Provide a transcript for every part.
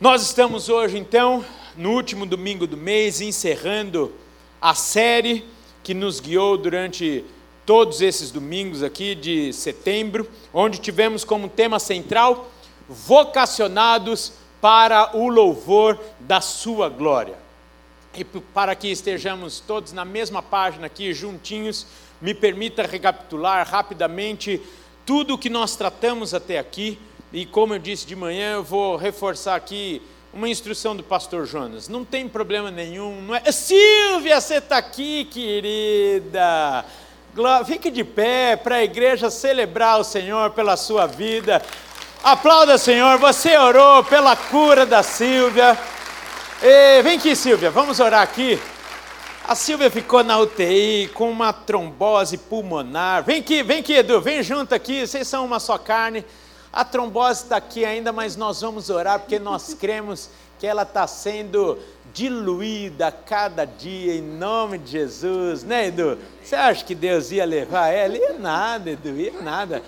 Nós estamos hoje, então, no último domingo do mês, encerrando a série que nos guiou durante todos esses domingos aqui de setembro, onde tivemos como tema central vocacionados para o louvor da sua glória. E para que estejamos todos na mesma página aqui, juntinhos, me permita recapitular rapidamente tudo o que nós tratamos até aqui e como eu disse de manhã, eu vou reforçar aqui uma instrução do pastor Jonas. Não tem problema nenhum, não é? Silvia, você está aqui, querida. Fique de pé para a igreja celebrar o Senhor pela sua vida. Aplauda, Senhor. Você orou pela cura da Silvia. E, vem aqui, Silvia, vamos orar aqui. A Silvia ficou na UTI com uma trombose pulmonar. Vem aqui, vem aqui, Edu, vem junto aqui. Vocês são uma só carne. A trombose está aqui ainda, mas nós vamos orar porque nós cremos que ela está sendo diluída a cada dia em nome de Jesus, né, Edu? Você acha que Deus ia levar ela? Ia nada, Edu, ia nada.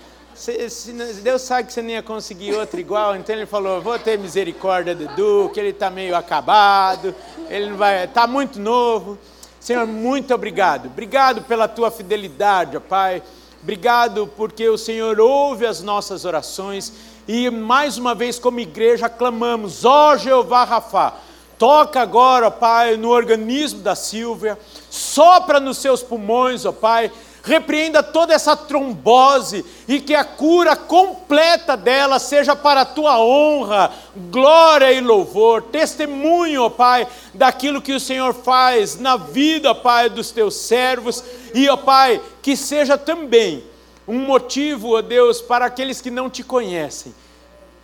Deus sabe que você nem ia conseguir outro igual, então ele falou: vou ter misericórdia do Edu, que ele está meio acabado, ele não vai, está muito novo. Senhor, muito obrigado. Obrigado pela tua fidelidade, ó Pai. Obrigado porque o Senhor ouve as nossas orações e mais uma vez, como igreja, clamamos: ó Jeová Rafa, toca agora, ó Pai, no organismo da Silvia, sopra nos seus pulmões, ó Pai repreenda toda essa trombose e que a cura completa dela seja para a tua honra, glória e louvor, testemunho, ó Pai, daquilo que o Senhor faz na vida, Pai, dos teus servos. E, ó Pai, que seja também um motivo, ó Deus, para aqueles que não te conhecem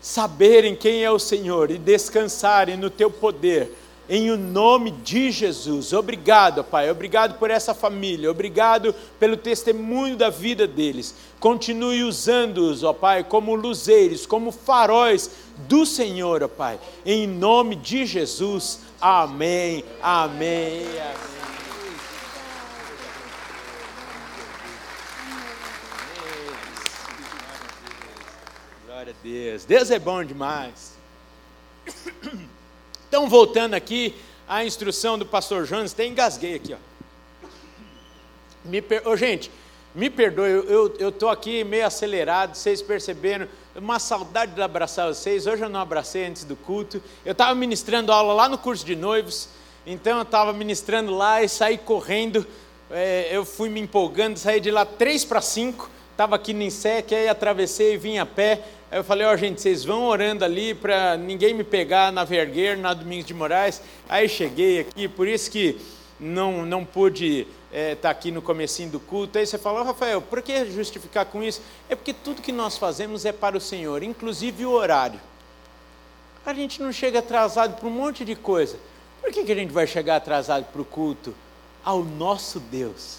saberem quem é o Senhor e descansarem no teu poder em o nome de Jesus. Obrigado, Pai. Obrigado por essa família. Obrigado pelo testemunho da vida deles. Continue usando-os, ó Pai, como luzeiros, como faróis do Senhor, ó Pai. Em nome de Jesus. Amém. Amém. Amém. Glória a Deus. Deus é bom demais. Então, voltando aqui à instrução do pastor Jones, até engasguei aqui. Ó. Me per... oh, gente, me perdoe, eu estou aqui meio acelerado, vocês perceberam, uma saudade de abraçar vocês. Hoje eu não abracei antes do culto. Eu estava ministrando aula lá no curso de noivos, então eu estava ministrando lá e saí correndo. É, eu fui me empolgando, saí de lá três para cinco, estava aqui no INSEC, aí atravessei e vim a pé. Aí eu falei, ó oh, gente, vocês vão orando ali para ninguém me pegar na Vergueiro, na Domingos de Moraes. Aí cheguei aqui, por isso que não, não pude estar é, tá aqui no comecinho do culto. Aí você falou, Rafael, por que justificar com isso? É porque tudo que nós fazemos é para o Senhor, inclusive o horário. A gente não chega atrasado para um monte de coisa. Por que, que a gente vai chegar atrasado para o culto? Ao nosso Deus.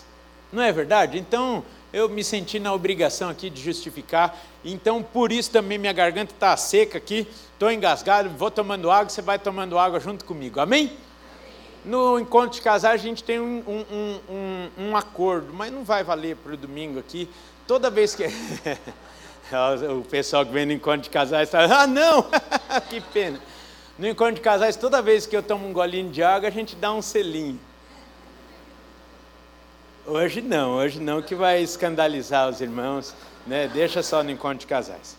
Não é verdade? Então, eu me senti na obrigação aqui de justificar. Então, por isso também minha garganta está seca aqui, estou engasgado, vou tomando água, você vai tomando água junto comigo. Amém? No encontro de casais a gente tem um, um, um, um acordo, mas não vai valer para o domingo aqui. Toda vez que. o pessoal que vem no encontro de casais está. Ah, não! que pena! No encontro de casais, toda vez que eu tomo um golinho de água, a gente dá um selinho. Hoje não, hoje não, que vai escandalizar os irmãos, né? Deixa só no encontro de casais.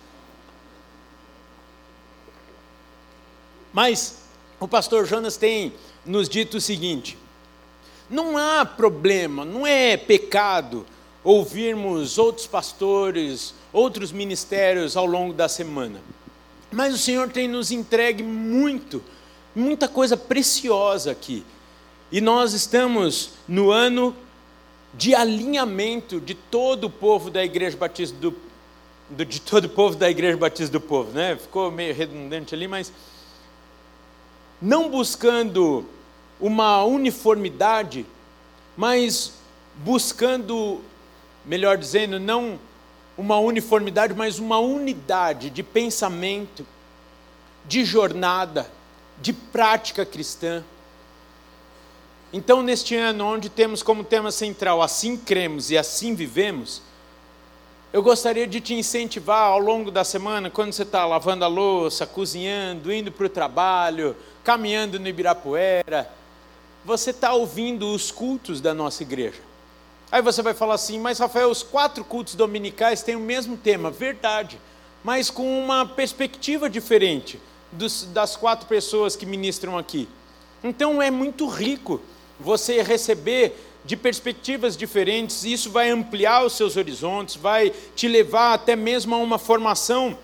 Mas o pastor Jonas tem nos dito o seguinte: não há problema, não é pecado ouvirmos outros pastores, outros ministérios ao longo da semana. Mas o Senhor tem nos entregue muito, muita coisa preciosa aqui. E nós estamos no ano de alinhamento de todo o povo da Igreja Batista do, do, de todo o povo da Igreja Batista do Povo, né? Ficou meio redundante ali, mas não buscando uma uniformidade, mas buscando, melhor dizendo, não uma uniformidade, mas uma unidade de pensamento, de jornada, de prática cristã. Então, neste ano, onde temos como tema central assim cremos e assim vivemos, eu gostaria de te incentivar ao longo da semana, quando você está lavando a louça, cozinhando, indo para o trabalho, caminhando no Ibirapuera, você está ouvindo os cultos da nossa igreja. Aí você vai falar assim, mas Rafael, os quatro cultos dominicais têm o mesmo tema, verdade, mas com uma perspectiva diferente dos, das quatro pessoas que ministram aqui. Então é muito rico você receber de perspectivas diferentes, isso vai ampliar os seus horizontes, vai te levar até mesmo a uma formação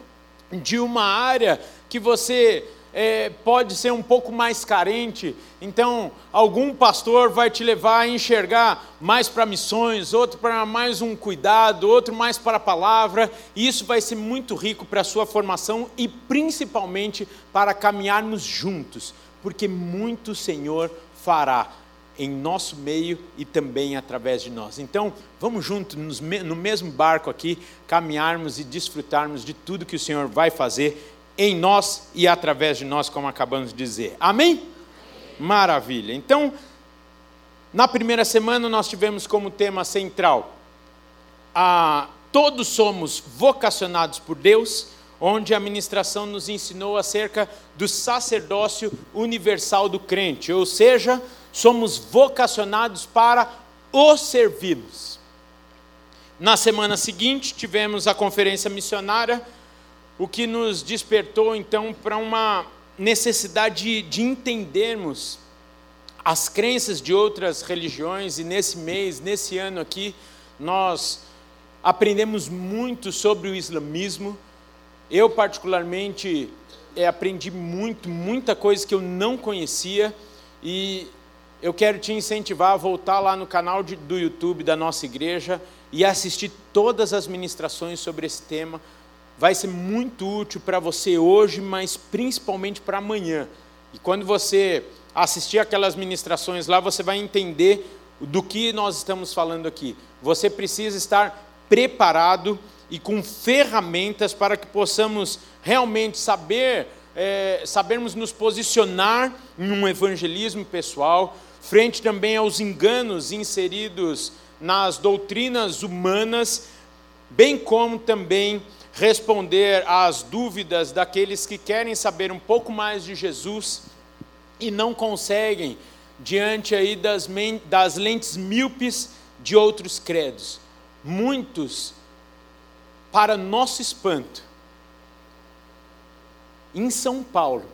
de uma área que você é, pode ser um pouco mais carente, então algum pastor vai te levar a enxergar mais para missões, outro para mais um cuidado, outro mais para a palavra, e isso vai ser muito rico para a sua formação e principalmente para caminharmos juntos, porque muito Senhor fará em nosso meio e também através de nós. Então, vamos juntos no mesmo barco aqui, caminharmos e desfrutarmos de tudo que o Senhor vai fazer em nós e através de nós, como acabamos de dizer. Amém? Amém? Maravilha. Então, na primeira semana nós tivemos como tema central a todos somos vocacionados por Deus, onde a ministração nos ensinou acerca do sacerdócio universal do crente, ou seja, somos vocacionados para o servirmos. Na semana seguinte, tivemos a conferência missionária o que nos despertou então para uma necessidade de, de entendermos as crenças de outras religiões, e nesse mês, nesse ano aqui, nós aprendemos muito sobre o islamismo. Eu, particularmente, é, aprendi muito, muita coisa que eu não conhecia, e eu quero te incentivar a voltar lá no canal de, do YouTube da nossa igreja e assistir todas as ministrações sobre esse tema, vai ser muito útil para você hoje, mas principalmente para amanhã. E quando você assistir aquelas ministrações lá, você vai entender do que nós estamos falando aqui. Você precisa estar preparado e com ferramentas para que possamos realmente saber, é, sabermos nos posicionar em um evangelismo pessoal, frente também aos enganos inseridos nas doutrinas humanas, bem como também responder às dúvidas daqueles que querem saber um pouco mais de Jesus e não conseguem diante aí das, das lentes míopes de outros credos. Muitos, para nosso espanto, em São Paulo,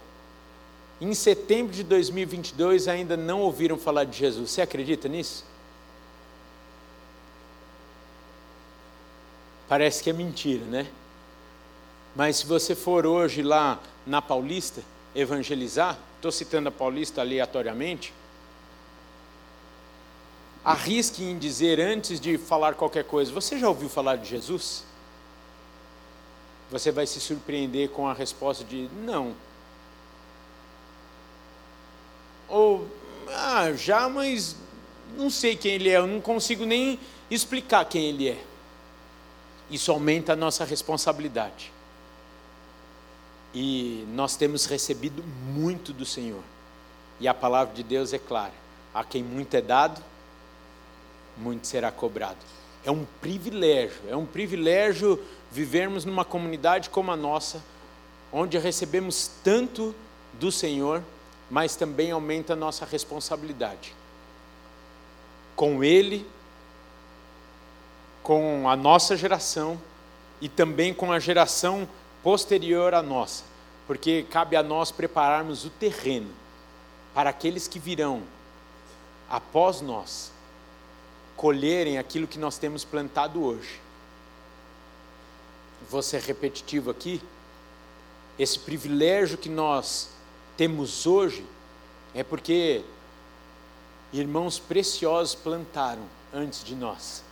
em setembro de 2022, ainda não ouviram falar de Jesus. Você acredita nisso? Parece que é mentira, né? Mas se você for hoje lá na Paulista evangelizar, estou citando a Paulista aleatoriamente, arrisque em dizer antes de falar qualquer coisa: Você já ouviu falar de Jesus? Você vai se surpreender com a resposta de não. Ou, ah, já, mas não sei quem ele é, eu não consigo nem explicar quem ele é. Isso aumenta a nossa responsabilidade. E nós temos recebido muito do Senhor. E a palavra de Deus é clara: a quem muito é dado, muito será cobrado. É um privilégio, é um privilégio vivermos numa comunidade como a nossa, onde recebemos tanto do Senhor, mas também aumenta a nossa responsabilidade. Com Ele, com a nossa geração e também com a geração posterior à nossa, porque cabe a nós prepararmos o terreno para aqueles que virão após nós colherem aquilo que nós temos plantado hoje. Vou ser repetitivo aqui. Esse privilégio que nós temos hoje é porque irmãos preciosos plantaram antes de nós.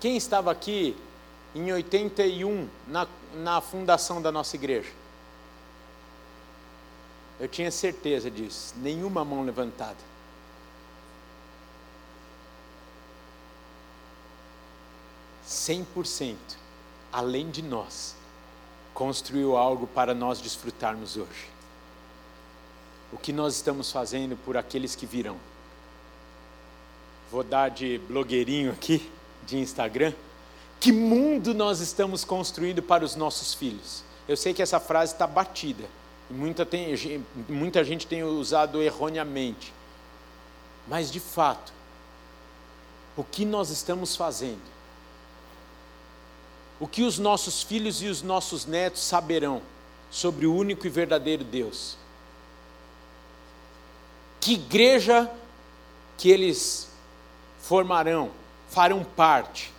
Quem estava aqui em 81, na, na fundação da nossa igreja. Eu tinha certeza disso, nenhuma mão levantada. Cem por cento, além de nós, construiu algo para nós desfrutarmos hoje. O que nós estamos fazendo por aqueles que virão. Vou dar de blogueirinho aqui de Instagram. Que mundo nós estamos construindo para os nossos filhos? Eu sei que essa frase está batida, muita, tem, muita gente tem usado erroneamente, mas de fato, o que nós estamos fazendo? O que os nossos filhos e os nossos netos saberão sobre o único e verdadeiro Deus? Que igreja que eles formarão, farão parte?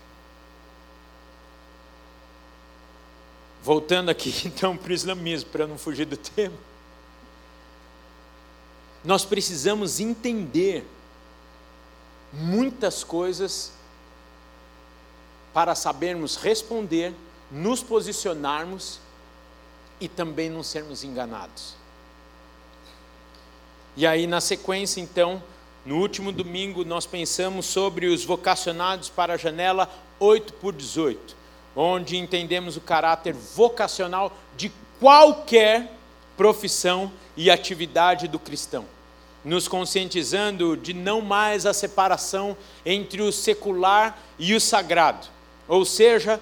Voltando aqui então para o islamismo, para não fugir do tema. Nós precisamos entender muitas coisas para sabermos responder, nos posicionarmos e também não sermos enganados. E aí, na sequência, então, no último domingo, nós pensamos sobre os vocacionados para a janela 8 por 18, onde entendemos o caráter vocacional de qualquer profissão e atividade do cristão, nos conscientizando de não mais a separação entre o secular e o sagrado, ou seja,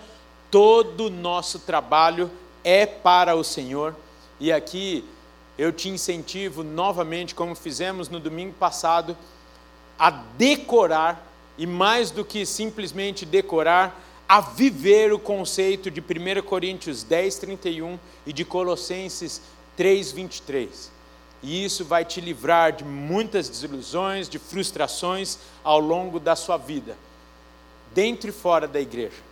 todo o nosso trabalho é para o Senhor. E aqui eu te incentivo novamente, como fizemos no domingo passado, a decorar, e mais do que simplesmente decorar, a viver o conceito de 1 Coríntios 10, 31 e de Colossenses 3, 23. E isso vai te livrar de muitas desilusões, de frustrações ao longo da sua vida dentro e fora da igreja.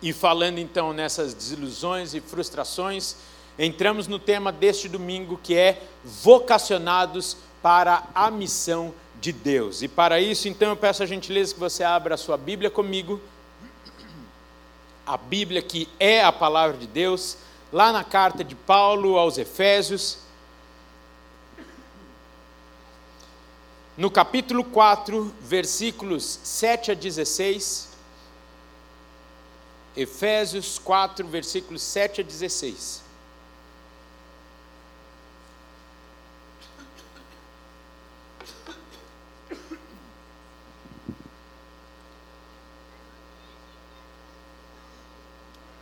E falando então nessas desilusões e frustrações, entramos no tema deste domingo que é vocacionados para a missão de Deus. E para isso, então, eu peço a gentileza que você abra a sua Bíblia comigo. A Bíblia que é a palavra de Deus, lá na carta de Paulo aos Efésios, no capítulo 4, versículos 7 a 16. Efésios 4, versículos 7 a 16.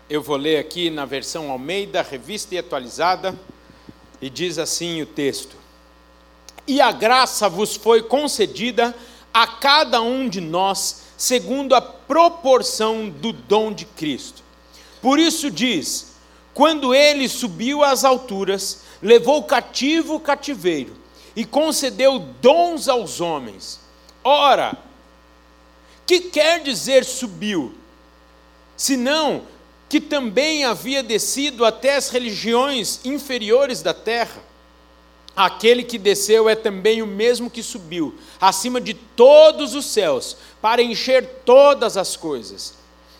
Eu vou ler aqui na versão Almeida, revista e atualizada, e diz assim o texto: e a graça vos foi concedida a cada um de nós, segundo a proporção do dom de Cristo. Por isso diz: quando ele subiu às alturas, levou cativo o cativeiro e concedeu dons aos homens. Ora, que quer dizer subiu? Senão que também havia descido até as religiões inferiores da terra. Aquele que desceu é também o mesmo que subiu, acima de todos os céus, para encher todas as coisas.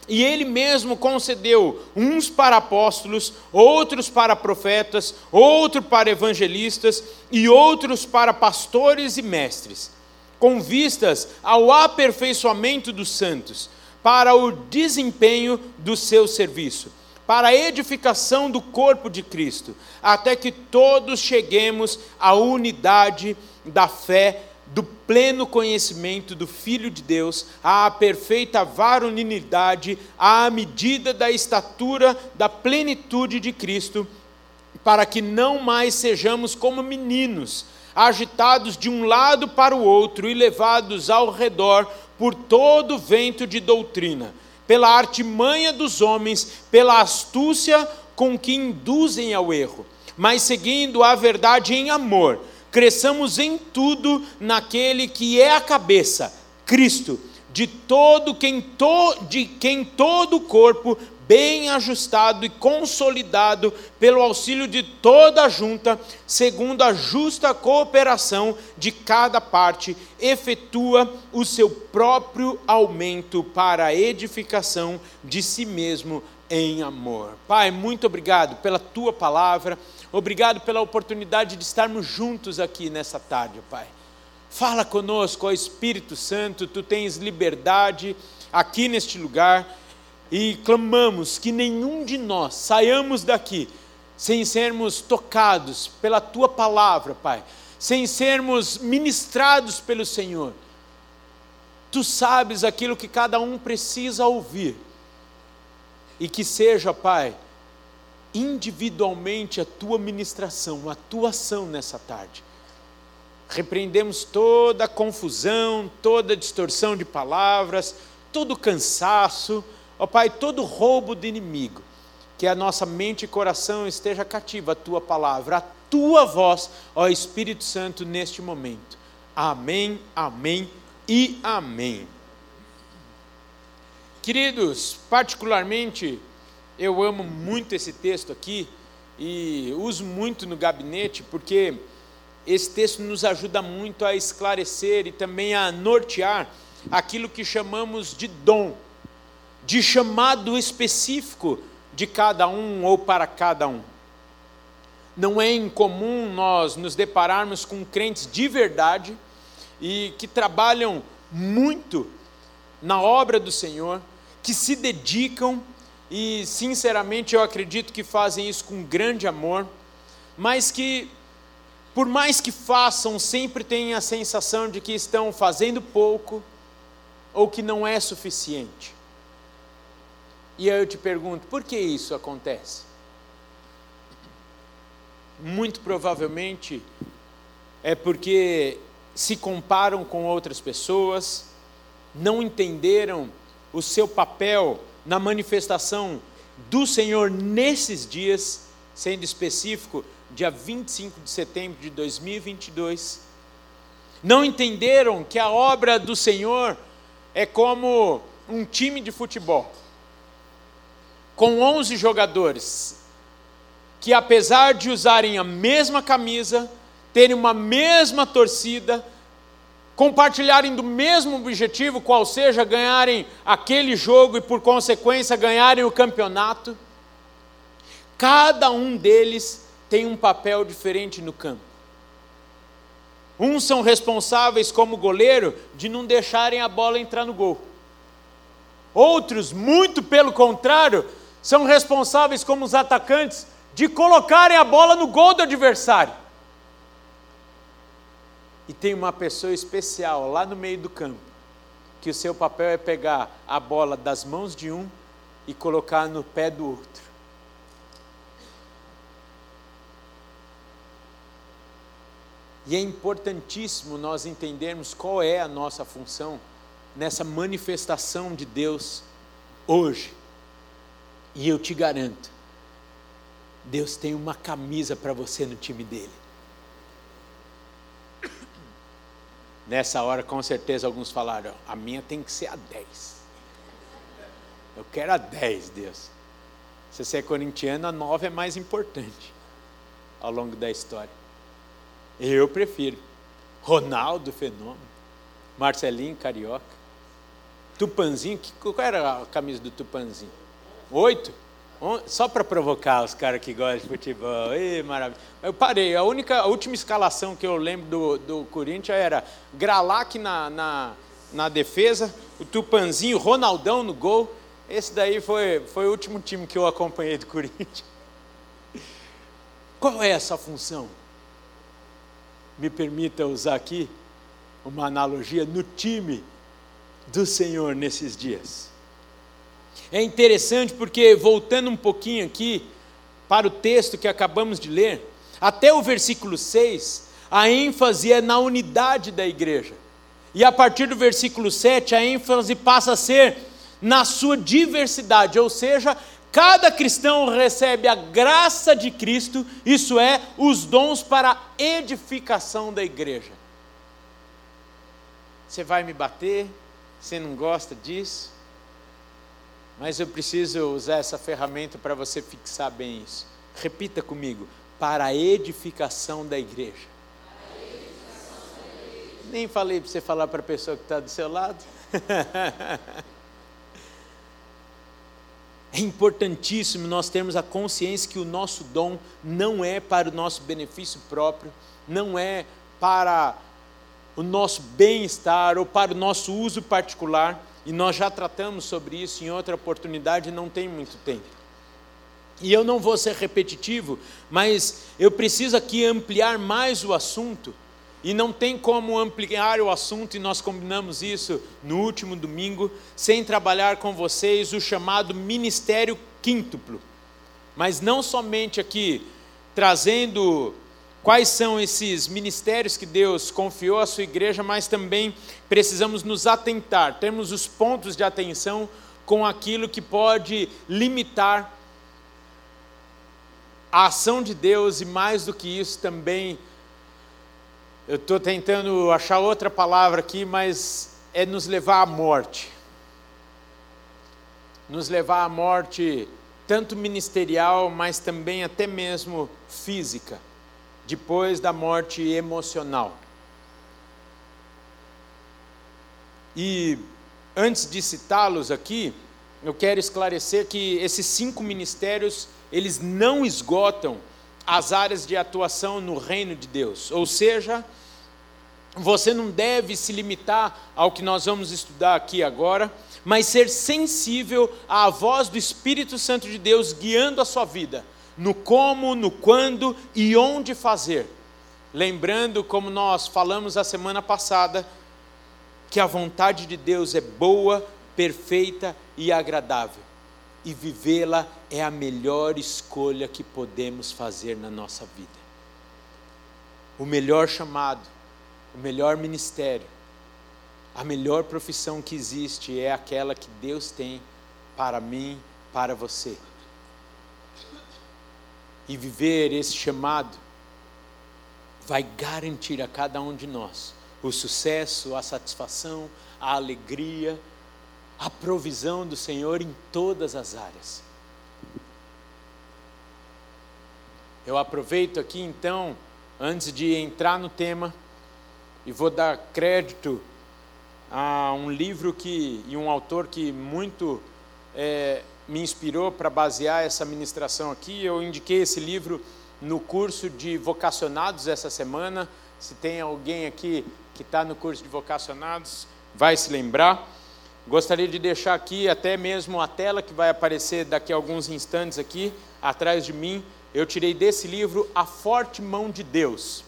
E ele mesmo concedeu uns para apóstolos, outros para profetas, outros para evangelistas e outros para pastores e mestres, com vistas ao aperfeiçoamento dos santos, para o desempenho do seu serviço para a edificação do corpo de Cristo, até que todos cheguemos à unidade da fé, do pleno conhecimento do Filho de Deus, à perfeita varonilidade, à medida da estatura da plenitude de Cristo, para que não mais sejamos como meninos, agitados de um lado para o outro e levados ao redor por todo vento de doutrina pela artimanha dos homens, pela astúcia com que induzem ao erro, mas seguindo a verdade em amor, cresçamos em tudo naquele que é a cabeça, Cristo, de todo quem to, de quem todo o corpo bem ajustado e consolidado pelo auxílio de toda a junta, segundo a justa cooperação de cada parte, efetua o seu próprio aumento para a edificação de si mesmo em amor. Pai, muito obrigado pela tua palavra, obrigado pela oportunidade de estarmos juntos aqui nessa tarde, Pai. Fala conosco, ó Espírito Santo, tu tens liberdade aqui neste lugar e clamamos que nenhum de nós saiamos daqui sem sermos tocados pela tua palavra, Pai, sem sermos ministrados pelo Senhor. Tu sabes aquilo que cada um precisa ouvir. E que seja, Pai, individualmente a tua ministração, a tua ação nessa tarde. Repreendemos toda confusão, toda distorção de palavras, todo cansaço, ó Pai, todo roubo do inimigo. Que a nossa mente e coração esteja cativa à tua palavra, à tua voz, ó Espírito Santo, neste momento. Amém, amém e amém. Queridos, particularmente, eu amo muito esse texto aqui e uso muito no gabinete porque esse texto nos ajuda muito a esclarecer e também a nortear aquilo que chamamos de dom, de chamado específico de cada um ou para cada um. Não é incomum nós nos depararmos com crentes de verdade e que trabalham muito na obra do Senhor, que se dedicam e, sinceramente, eu acredito que fazem isso com grande amor, mas que, por mais que façam, sempre têm a sensação de que estão fazendo pouco ou que não é suficiente. E aí eu te pergunto, por que isso acontece? Muito provavelmente é porque se comparam com outras pessoas, não entenderam o seu papel na manifestação do Senhor nesses dias, sendo específico, dia 25 de setembro de 2022. Não entenderam que a obra do Senhor é como um time de futebol, com 11 jogadores, que apesar de usarem a mesma camisa, terem uma mesma torcida, compartilharem do mesmo objetivo, qual seja ganharem aquele jogo e por consequência ganharem o campeonato, cada um deles tem um papel diferente no campo. Uns são responsáveis, como goleiro, de não deixarem a bola entrar no gol. Outros, muito pelo contrário, são responsáveis, como os atacantes, de colocarem a bola no gol do adversário. E tem uma pessoa especial lá no meio do campo, que o seu papel é pegar a bola das mãos de um e colocar no pé do outro. E é importantíssimo nós entendermos qual é a nossa função nessa manifestação de Deus hoje. E eu te garanto, Deus tem uma camisa para você no time dele. Nessa hora, com certeza, alguns falaram: a minha tem que ser a 10. Eu quero a 10, Deus. Se você é corintiano, a 9 é mais importante ao longo da história. Eu prefiro. Ronaldo, fenômeno. Marcelinho, carioca. Tupanzinho, que, qual era a camisa do Tupanzinho? Oito? Só para provocar os caras que gostam de futebol. Ih, maravilha. Eu parei. A, única, a última escalação que eu lembro do, do Corinthians era Gralac na, na, na defesa, o Tupanzinho, Ronaldão no gol. Esse daí foi, foi o último time que eu acompanhei do Corinthians. Qual é essa função? Me permita usar aqui uma analogia no time do Senhor nesses dias. É interessante porque, voltando um pouquinho aqui para o texto que acabamos de ler, até o versículo 6, a ênfase é na unidade da igreja. E a partir do versículo 7, a ênfase passa a ser na sua diversidade, ou seja, cada cristão recebe a graça de Cristo, isso é, os dons para a edificação da igreja. Você vai me bater, você não gosta disso? Mas eu preciso usar essa ferramenta para você fixar bem isso. Repita comigo: para a edificação da igreja. Nem falei para você falar para a pessoa que está do seu lado. é importantíssimo nós termos a consciência que o nosso dom não é para o nosso benefício próprio, não é para o nosso bem-estar ou para o nosso uso particular e nós já tratamos sobre isso em outra oportunidade, não tem muito tempo. E eu não vou ser repetitivo, mas eu preciso aqui ampliar mais o assunto e não tem como ampliar o assunto, e nós combinamos isso no último domingo, sem trabalhar com vocês o chamado Ministério Quíntuplo. Mas não somente aqui trazendo quais são esses ministérios que Deus confiou à sua igreja, mas também precisamos nos atentar, temos os pontos de atenção com aquilo que pode limitar a ação de Deus e mais do que isso também eu estou tentando achar outra palavra aqui, mas é nos levar à morte. Nos levar à morte, tanto ministerial, mas também até mesmo física, depois da morte emocional. E antes de citá-los aqui, eu quero esclarecer que esses cinco ministérios, eles não esgotam as áreas de atuação no reino de Deus. Ou seja, você não deve se limitar ao que nós vamos estudar aqui agora, mas ser sensível à voz do Espírito Santo de Deus guiando a sua vida, no como, no quando e onde fazer. Lembrando, como nós falamos a semana passada, que a vontade de Deus é boa, perfeita e agradável e vivê-la é a melhor escolha que podemos fazer na nossa vida. O melhor chamado, o melhor ministério, a melhor profissão que existe é aquela que Deus tem para mim, para você. E viver esse chamado vai garantir a cada um de nós o sucesso, a satisfação, a alegria, a provisão do Senhor em todas as áreas. Eu aproveito aqui então, antes de entrar no tema, e vou dar crédito a um livro que, e um autor que muito é, me inspirou para basear essa ministração aqui. Eu indiquei esse livro no curso de vocacionados essa semana. Se tem alguém aqui que está no curso de vocacionados, vai se lembrar. Gostaria de deixar aqui até mesmo a tela que vai aparecer daqui a alguns instantes aqui atrás de mim. Eu tirei desse livro A Forte Mão de Deus.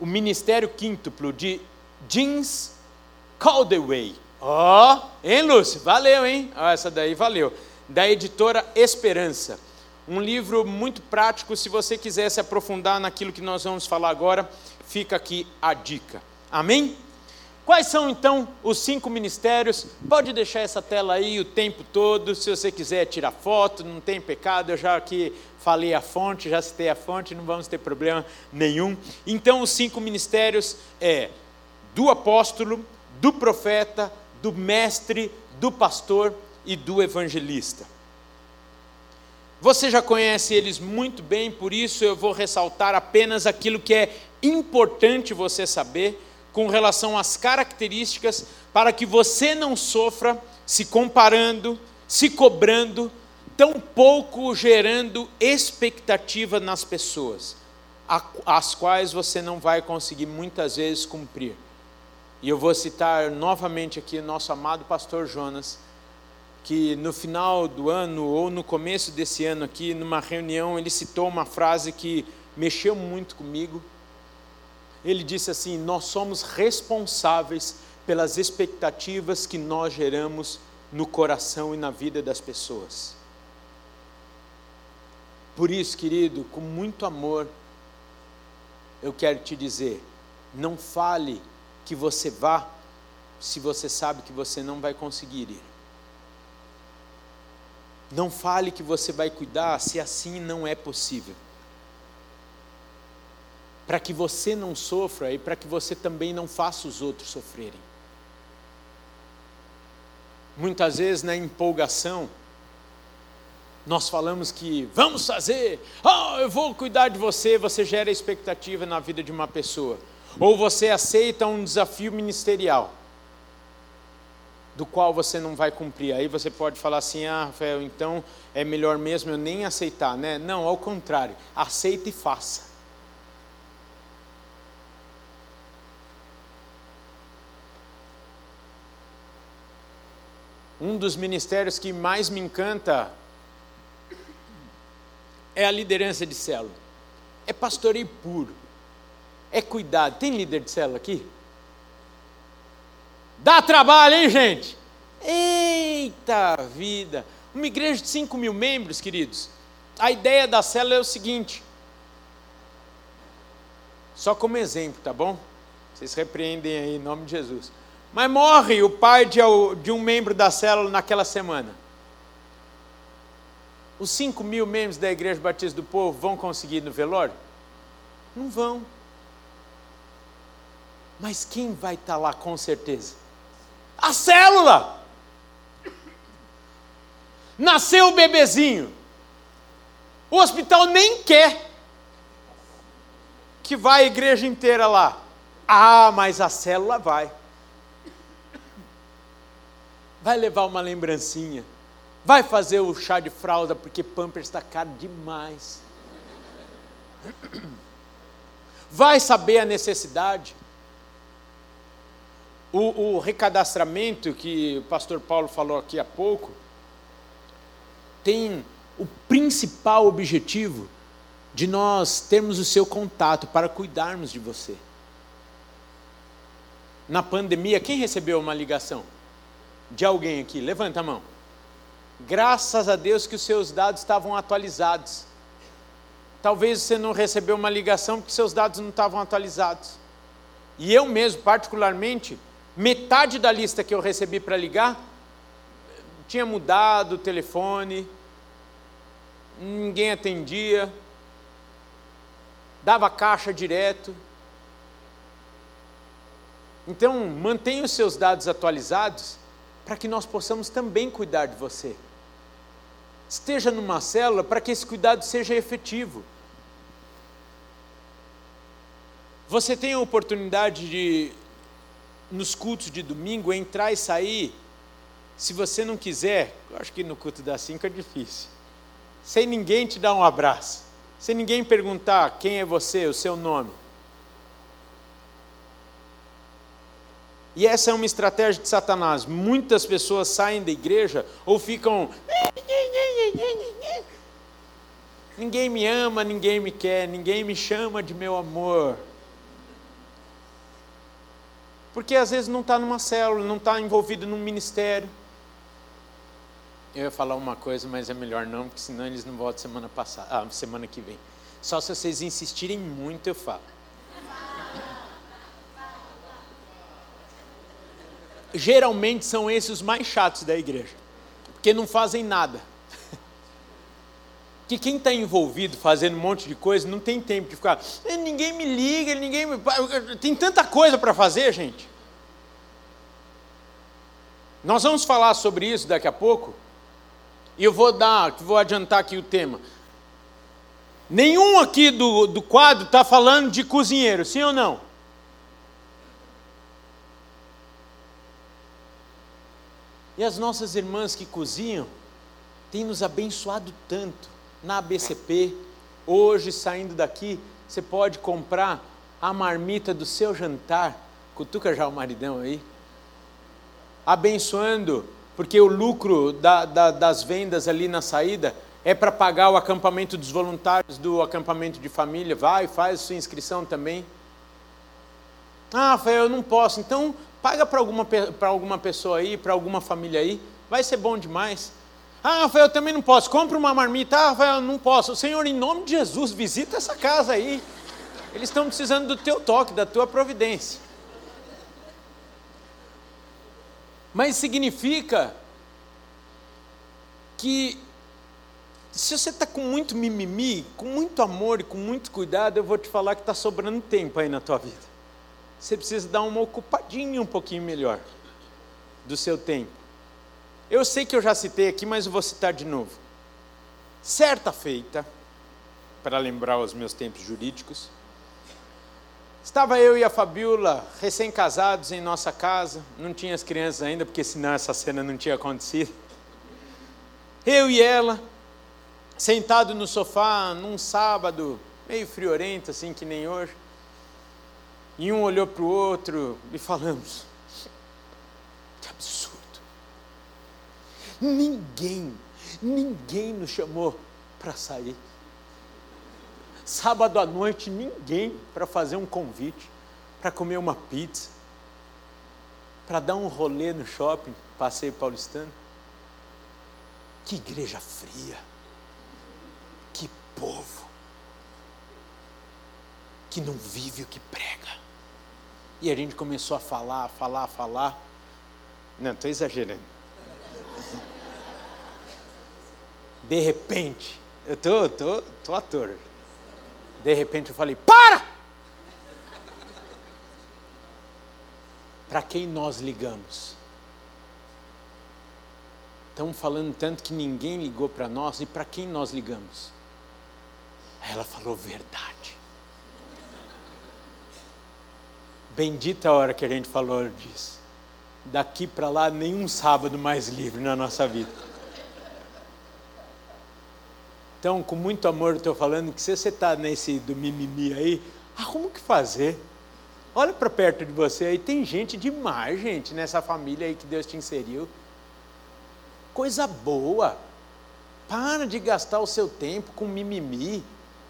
O Ministério Quíntuplo de Jeans Caldewey. Ó, oh, hein, Lúcio? Valeu, hein? Oh, essa daí valeu. Da editora Esperança. Um livro muito prático, se você quiser se aprofundar naquilo que nós vamos falar agora, fica aqui a dica. Amém? Quais são então os cinco ministérios? Pode deixar essa tela aí o tempo todo, se você quiser tirar foto, não tem pecado, eu já aqui falei a fonte, já citei a fonte, não vamos ter problema nenhum. Então os cinco ministérios é do apóstolo, do profeta, do mestre, do pastor e do evangelista. Você já conhece eles muito bem, por isso eu vou ressaltar apenas aquilo que é importante você saber com relação às características para que você não sofra se comparando, se cobrando, tampouco gerando expectativa nas pessoas, as quais você não vai conseguir muitas vezes cumprir. E eu vou citar novamente aqui nosso amado pastor Jonas, que no final do ano ou no começo desse ano aqui, numa reunião, ele citou uma frase que mexeu muito comigo ele disse assim: Nós somos responsáveis pelas expectativas que nós geramos no coração e na vida das pessoas. Por isso, querido, com muito amor, eu quero te dizer: não fale que você vá se você sabe que você não vai conseguir ir. Não fale que você vai cuidar se assim não é possível para que você não sofra e para que você também não faça os outros sofrerem. Muitas vezes na empolgação, nós falamos que vamos fazer, oh, eu vou cuidar de você, você gera expectativa na vida de uma pessoa. Ou você aceita um desafio ministerial, do qual você não vai cumprir. Aí você pode falar assim: ah, Rafael, então é melhor mesmo eu nem aceitar, né? Não, ao contrário, aceita e faça. Um dos ministérios que mais me encanta é a liderança de célula. É pastoreio puro. É cuidado. Tem líder de célula aqui? Dá trabalho, hein, gente? Eita vida! Uma igreja de 5 mil membros, queridos. A ideia da célula é o seguinte: só como exemplo, tá bom? Vocês repreendem aí em nome de Jesus. Mas morre o pai de, um membro da célula naquela semana. Os 5 mil membros da Igreja Batista do Povo vão conseguir no velório? Não vão. Mas quem vai estar tá lá com certeza? A célula! Nasceu o bebezinho. O hospital nem quer que vá a igreja inteira lá. Ah, mas a célula vai. Vai levar uma lembrancinha. Vai fazer o chá de fralda, porque pamper está caro demais. Vai saber a necessidade. O, o recadastramento que o pastor Paulo falou aqui há pouco tem o principal objetivo de nós termos o seu contato para cuidarmos de você. Na pandemia, quem recebeu uma ligação de alguém aqui? Levanta a mão. Graças a Deus que os seus dados estavam atualizados. Talvez você não recebeu uma ligação porque seus dados não estavam atualizados. E eu mesmo, particularmente, metade da lista que eu recebi para ligar tinha mudado o telefone, ninguém atendia, dava caixa direto. Então, mantenha os seus dados atualizados para que nós possamos também cuidar de você. Esteja numa célula para que esse cuidado seja efetivo. Você tem a oportunidade de nos cultos de domingo, entrar e sair, se você não quiser, eu acho que no culto das cinco é difícil, sem ninguém te dar um abraço, sem ninguém perguntar quem é você, o seu nome. E essa é uma estratégia de Satanás. Muitas pessoas saem da igreja ou ficam. Ninguém me ama, ninguém me quer, ninguém me chama de meu amor. Porque às vezes não está numa célula, não está envolvido num ministério. Eu ia falar uma coisa, mas é melhor não, porque senão eles não voltam semana passada, ah, semana que vem. Só se vocês insistirem muito, eu falo. Geralmente são esses os mais chatos da igreja, porque não fazem nada. Que quem está envolvido fazendo um monte de coisa não tem tempo de ficar. Eh, ninguém me liga, ninguém me. Tem tanta coisa para fazer, gente. Nós vamos falar sobre isso daqui a pouco. E eu vou dar, vou adiantar aqui o tema. Nenhum aqui do, do quadro está falando de cozinheiro, sim ou não? E as nossas irmãs que cozinham têm nos abençoado tanto na ABCP. Hoje, saindo daqui, você pode comprar a marmita do seu jantar. Cutuca já o maridão aí. Abençoando, porque o lucro da, da, das vendas ali na saída é para pagar o acampamento dos voluntários do acampamento de família. Vai, faz sua inscrição também. Ah, Rafael, eu não posso. Então, paga para alguma, alguma pessoa aí, para alguma família aí. Vai ser bom demais. Ah, Rafael, eu também não posso. Compre uma marmita. Ah, Rafael, não posso. Senhor, em nome de Jesus, visita essa casa aí. Eles estão precisando do teu toque, da tua providência. Mas significa que se você está com muito mimimi, com muito amor e com muito cuidado, eu vou te falar que está sobrando tempo aí na tua vida. Você precisa dar uma ocupadinha um pouquinho melhor do seu tempo. Eu sei que eu já citei aqui, mas eu vou citar de novo. Certa feita, para lembrar os meus tempos jurídicos, estava eu e a Fabiola recém-casados em nossa casa, não tinha as crianças ainda, porque senão essa cena não tinha acontecido. Eu e ela, sentado no sofá num sábado, meio friorento, assim que nem hoje, e um olhou para o outro e falamos: que absurdo. Ninguém, ninguém nos chamou para sair. Sábado à noite, ninguém para fazer um convite, para comer uma pizza, para dar um rolê no shopping, passeio paulistano. Que igreja fria, que povo, que não vive o que prega. E a gente começou a falar, falar, falar. Não, estou exagerando. De repente, eu tô, tô, tô ator. De repente eu falei: para! Para quem nós ligamos? Estamos falando tanto que ninguém ligou para nós, e para quem nós ligamos? Ela falou verdade. Bendita a hora que a gente falou disso. Daqui para lá, nenhum sábado mais livre na nossa vida. Então, com muito amor, estou falando que se você está nesse do mimimi aí, arruma o que fazer. Olha para perto de você aí, tem gente demais, gente, nessa família aí que Deus te inseriu. Coisa boa. Para de gastar o seu tempo com mimimi.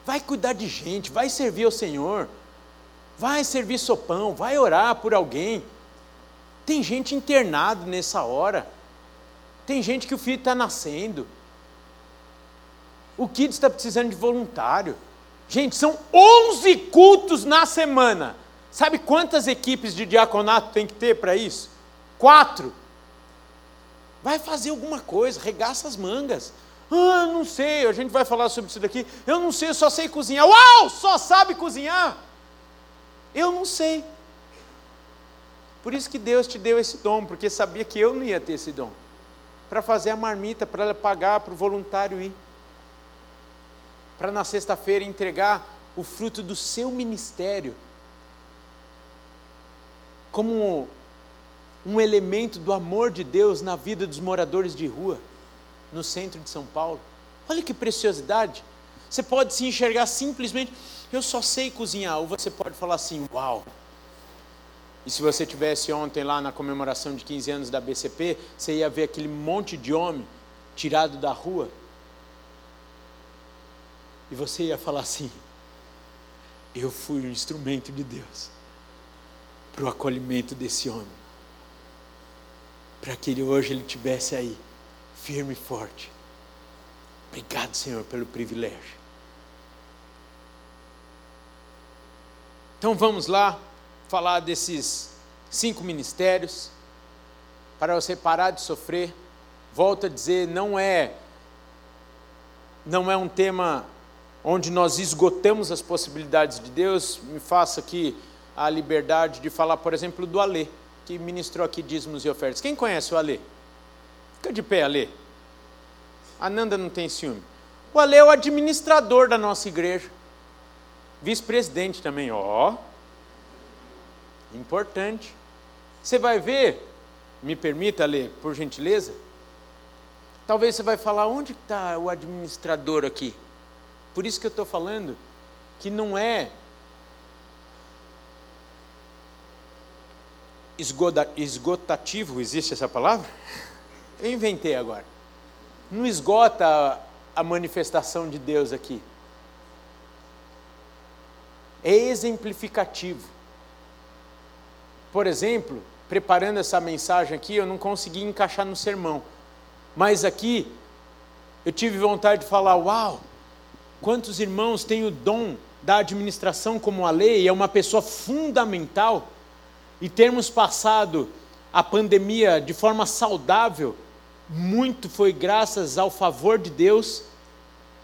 Vai cuidar de gente, vai servir ao Senhor. Vai servir sopão, vai orar por alguém. Tem gente internado nessa hora. Tem gente que o filho está nascendo. O Kids está precisando de voluntário. Gente, são 11 cultos na semana. Sabe quantas equipes de diaconato tem que ter para isso? Quatro. Vai fazer alguma coisa, regaça as mangas. Ah, não sei, a gente vai falar sobre isso daqui. Eu não sei, eu só sei cozinhar. Uau, só sabe cozinhar? Eu não sei. Por isso que Deus te deu esse dom, porque sabia que eu não ia ter esse dom. Para fazer a marmita, para pagar para o voluntário ir para na sexta-feira entregar o fruto do seu ministério como um elemento do amor de Deus na vida dos moradores de rua, no centro de São Paulo. Olha que preciosidade! Você pode se enxergar simplesmente, eu só sei cozinhar, ou você pode falar assim, uau! E se você tivesse ontem lá na comemoração de 15 anos da BCP, você ia ver aquele monte de homem tirado da rua, e você ia falar assim: Eu fui um instrumento de Deus para o acolhimento desse homem, para que ele hoje ele tivesse aí, firme e forte. Obrigado, Senhor, pelo privilégio. Então vamos lá falar desses cinco ministérios para você parar de sofrer. Volto a dizer, não é não é um tema onde nós esgotamos as possibilidades de Deus, me faça aqui a liberdade de falar, por exemplo, do Alê, que ministrou aqui dízimos e ofertas. Quem conhece o Alê? Fica de pé, Alê. A Nanda não tem ciúme. O Alê é o administrador da nossa igreja. Vice-presidente também, ó. Importante. Você vai ver, me permita, Alê, por gentileza. Talvez você vai falar, onde está o administrador aqui? Por isso que eu estou falando que não é esgotativo, existe essa palavra? Eu inventei agora. Não esgota a manifestação de Deus aqui. É exemplificativo. Por exemplo, preparando essa mensagem aqui, eu não consegui encaixar no sermão. Mas aqui, eu tive vontade de falar: Uau, Quantos irmãos têm o dom da administração como a lei, é uma pessoa fundamental, e termos passado a pandemia de forma saudável, muito foi graças ao favor de Deus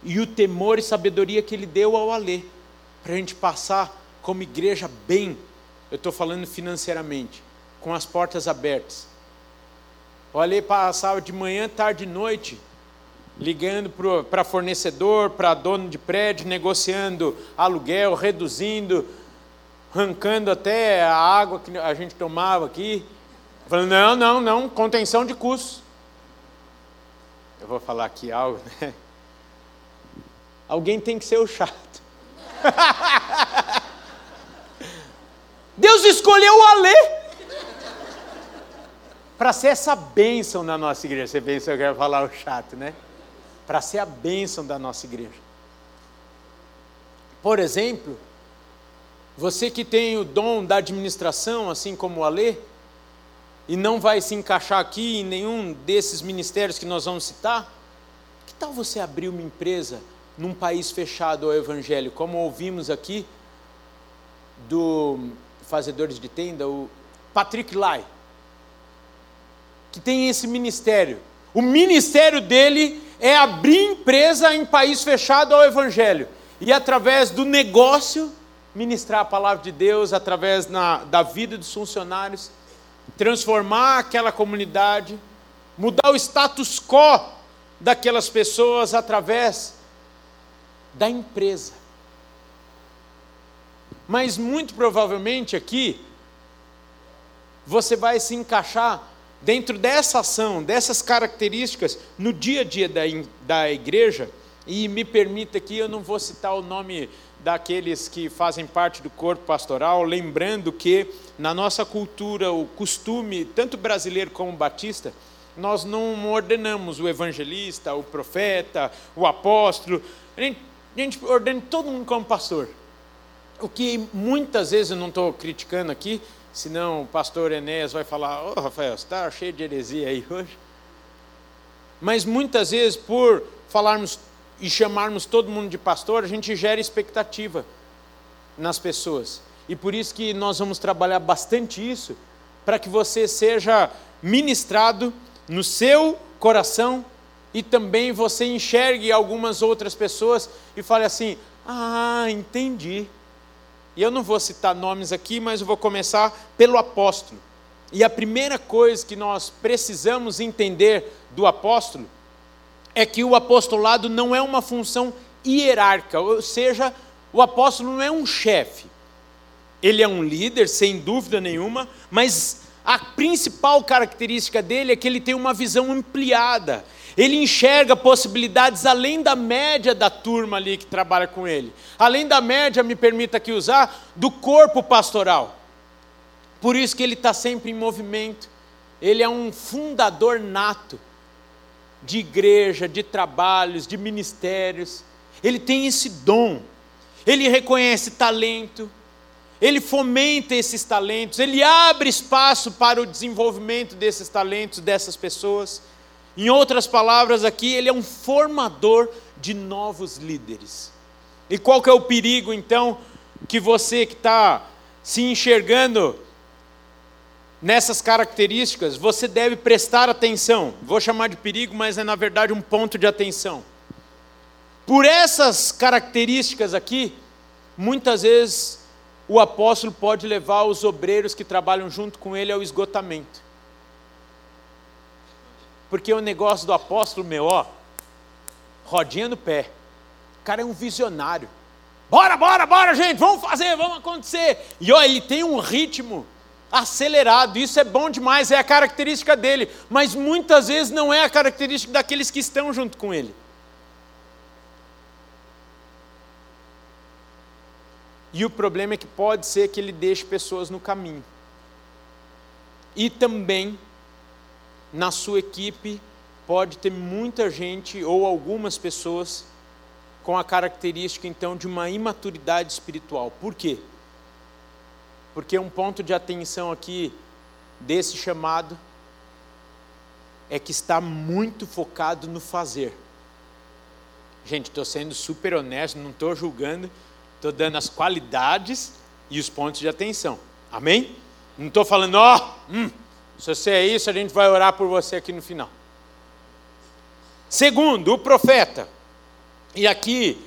e o temor e sabedoria que Ele deu ao Alê, para a gente passar como igreja bem, eu estou falando financeiramente, com as portas abertas. O Alê passava de manhã, tarde e noite, ligando para fornecedor, para dono de prédio, negociando aluguel, reduzindo, arrancando até a água que a gente tomava aqui. Falando, não, não, não, contenção de custos. Eu vou falar aqui algo, né? Alguém tem que ser o chato. Deus escolheu o Alê para ser essa bênção na nossa igreja. Você pensa eu quero falar o chato, né? para ser a bênção da nossa igreja. Por exemplo, você que tem o dom da administração, assim como o Alê, e não vai se encaixar aqui em nenhum desses ministérios que nós vamos citar, que tal você abrir uma empresa num país fechado ao Evangelho, como ouvimos aqui do Fazedores de Tenda, o Patrick Lai, que tem esse ministério. O ministério dele é abrir empresa em país fechado ao Evangelho e através do negócio ministrar a palavra de Deus através na, da vida dos funcionários, transformar aquela comunidade, mudar o status quo daquelas pessoas através da empresa. Mas muito provavelmente aqui você vai se encaixar dentro dessa ação, dessas características no dia a dia da, da igreja. E me permita aqui, eu não vou citar o nome daqueles que fazem parte do corpo pastoral, lembrando que na nossa cultura, o costume, tanto brasileiro como batista, nós não ordenamos o evangelista, o profeta, o apóstolo, a gente, a gente ordena todo mundo como pastor. O que muitas vezes eu não estou criticando aqui, senão o pastor Enéas vai falar: Ô oh, Rafael, você está cheio de heresia aí hoje. Mas muitas vezes, por falarmos e chamarmos todo mundo de pastor, a gente gera expectativa nas pessoas. E por isso que nós vamos trabalhar bastante isso, para que você seja ministrado no seu coração e também você enxergue algumas outras pessoas e fale assim: Ah, entendi. E eu não vou citar nomes aqui, mas eu vou começar pelo apóstolo. E a primeira coisa que nós precisamos entender do apóstolo é que o apostolado não é uma função hierárquica, ou seja, o apóstolo não é um chefe. Ele é um líder, sem dúvida nenhuma, mas a principal característica dele é que ele tem uma visão ampliada. Ele enxerga possibilidades além da média da turma ali que trabalha com ele. Além da média, me permita aqui usar, do corpo pastoral. Por isso que ele está sempre em movimento. Ele é um fundador nato de igreja, de trabalhos, de ministérios. Ele tem esse dom. Ele reconhece talento. Ele fomenta esses talentos. Ele abre espaço para o desenvolvimento desses talentos, dessas pessoas. Em outras palavras, aqui, ele é um formador de novos líderes. E qual que é o perigo, então, que você que está se enxergando nessas características, você deve prestar atenção. Vou chamar de perigo, mas é na verdade um ponto de atenção. Por essas características aqui, muitas vezes o apóstolo pode levar os obreiros que trabalham junto com ele ao esgotamento. Porque o negócio do apóstolo, meu, ó, rodinha no pé. O cara é um visionário. Bora, bora, bora, gente, vamos fazer, vamos acontecer. E ó, ele tem um ritmo acelerado. Isso é bom demais, é a característica dele, mas muitas vezes não é a característica daqueles que estão junto com ele. E o problema é que pode ser que ele deixe pessoas no caminho. E também na sua equipe pode ter muita gente ou algumas pessoas com a característica então de uma imaturidade espiritual. Por quê? porque um ponto de atenção aqui desse chamado é que está muito focado no fazer. Gente, estou sendo super honesto, não estou julgando, estou dando as qualidades e os pontos de atenção. Amém? Não estou falando, ó, oh, hum, se você é isso, a gente vai orar por você aqui no final. Segundo, o profeta. E aqui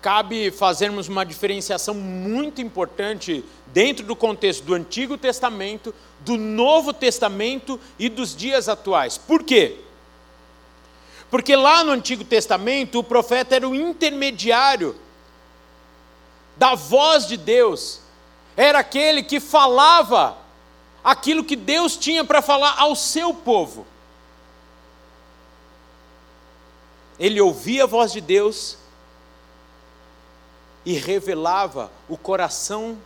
cabe fazermos uma diferenciação muito importante dentro do contexto do Antigo Testamento, do Novo Testamento e dos dias atuais. Por quê? Porque lá no Antigo Testamento o profeta era o intermediário da voz de Deus, era aquele que falava aquilo que Deus tinha para falar ao seu povo. Ele ouvia a voz de Deus e revelava o coração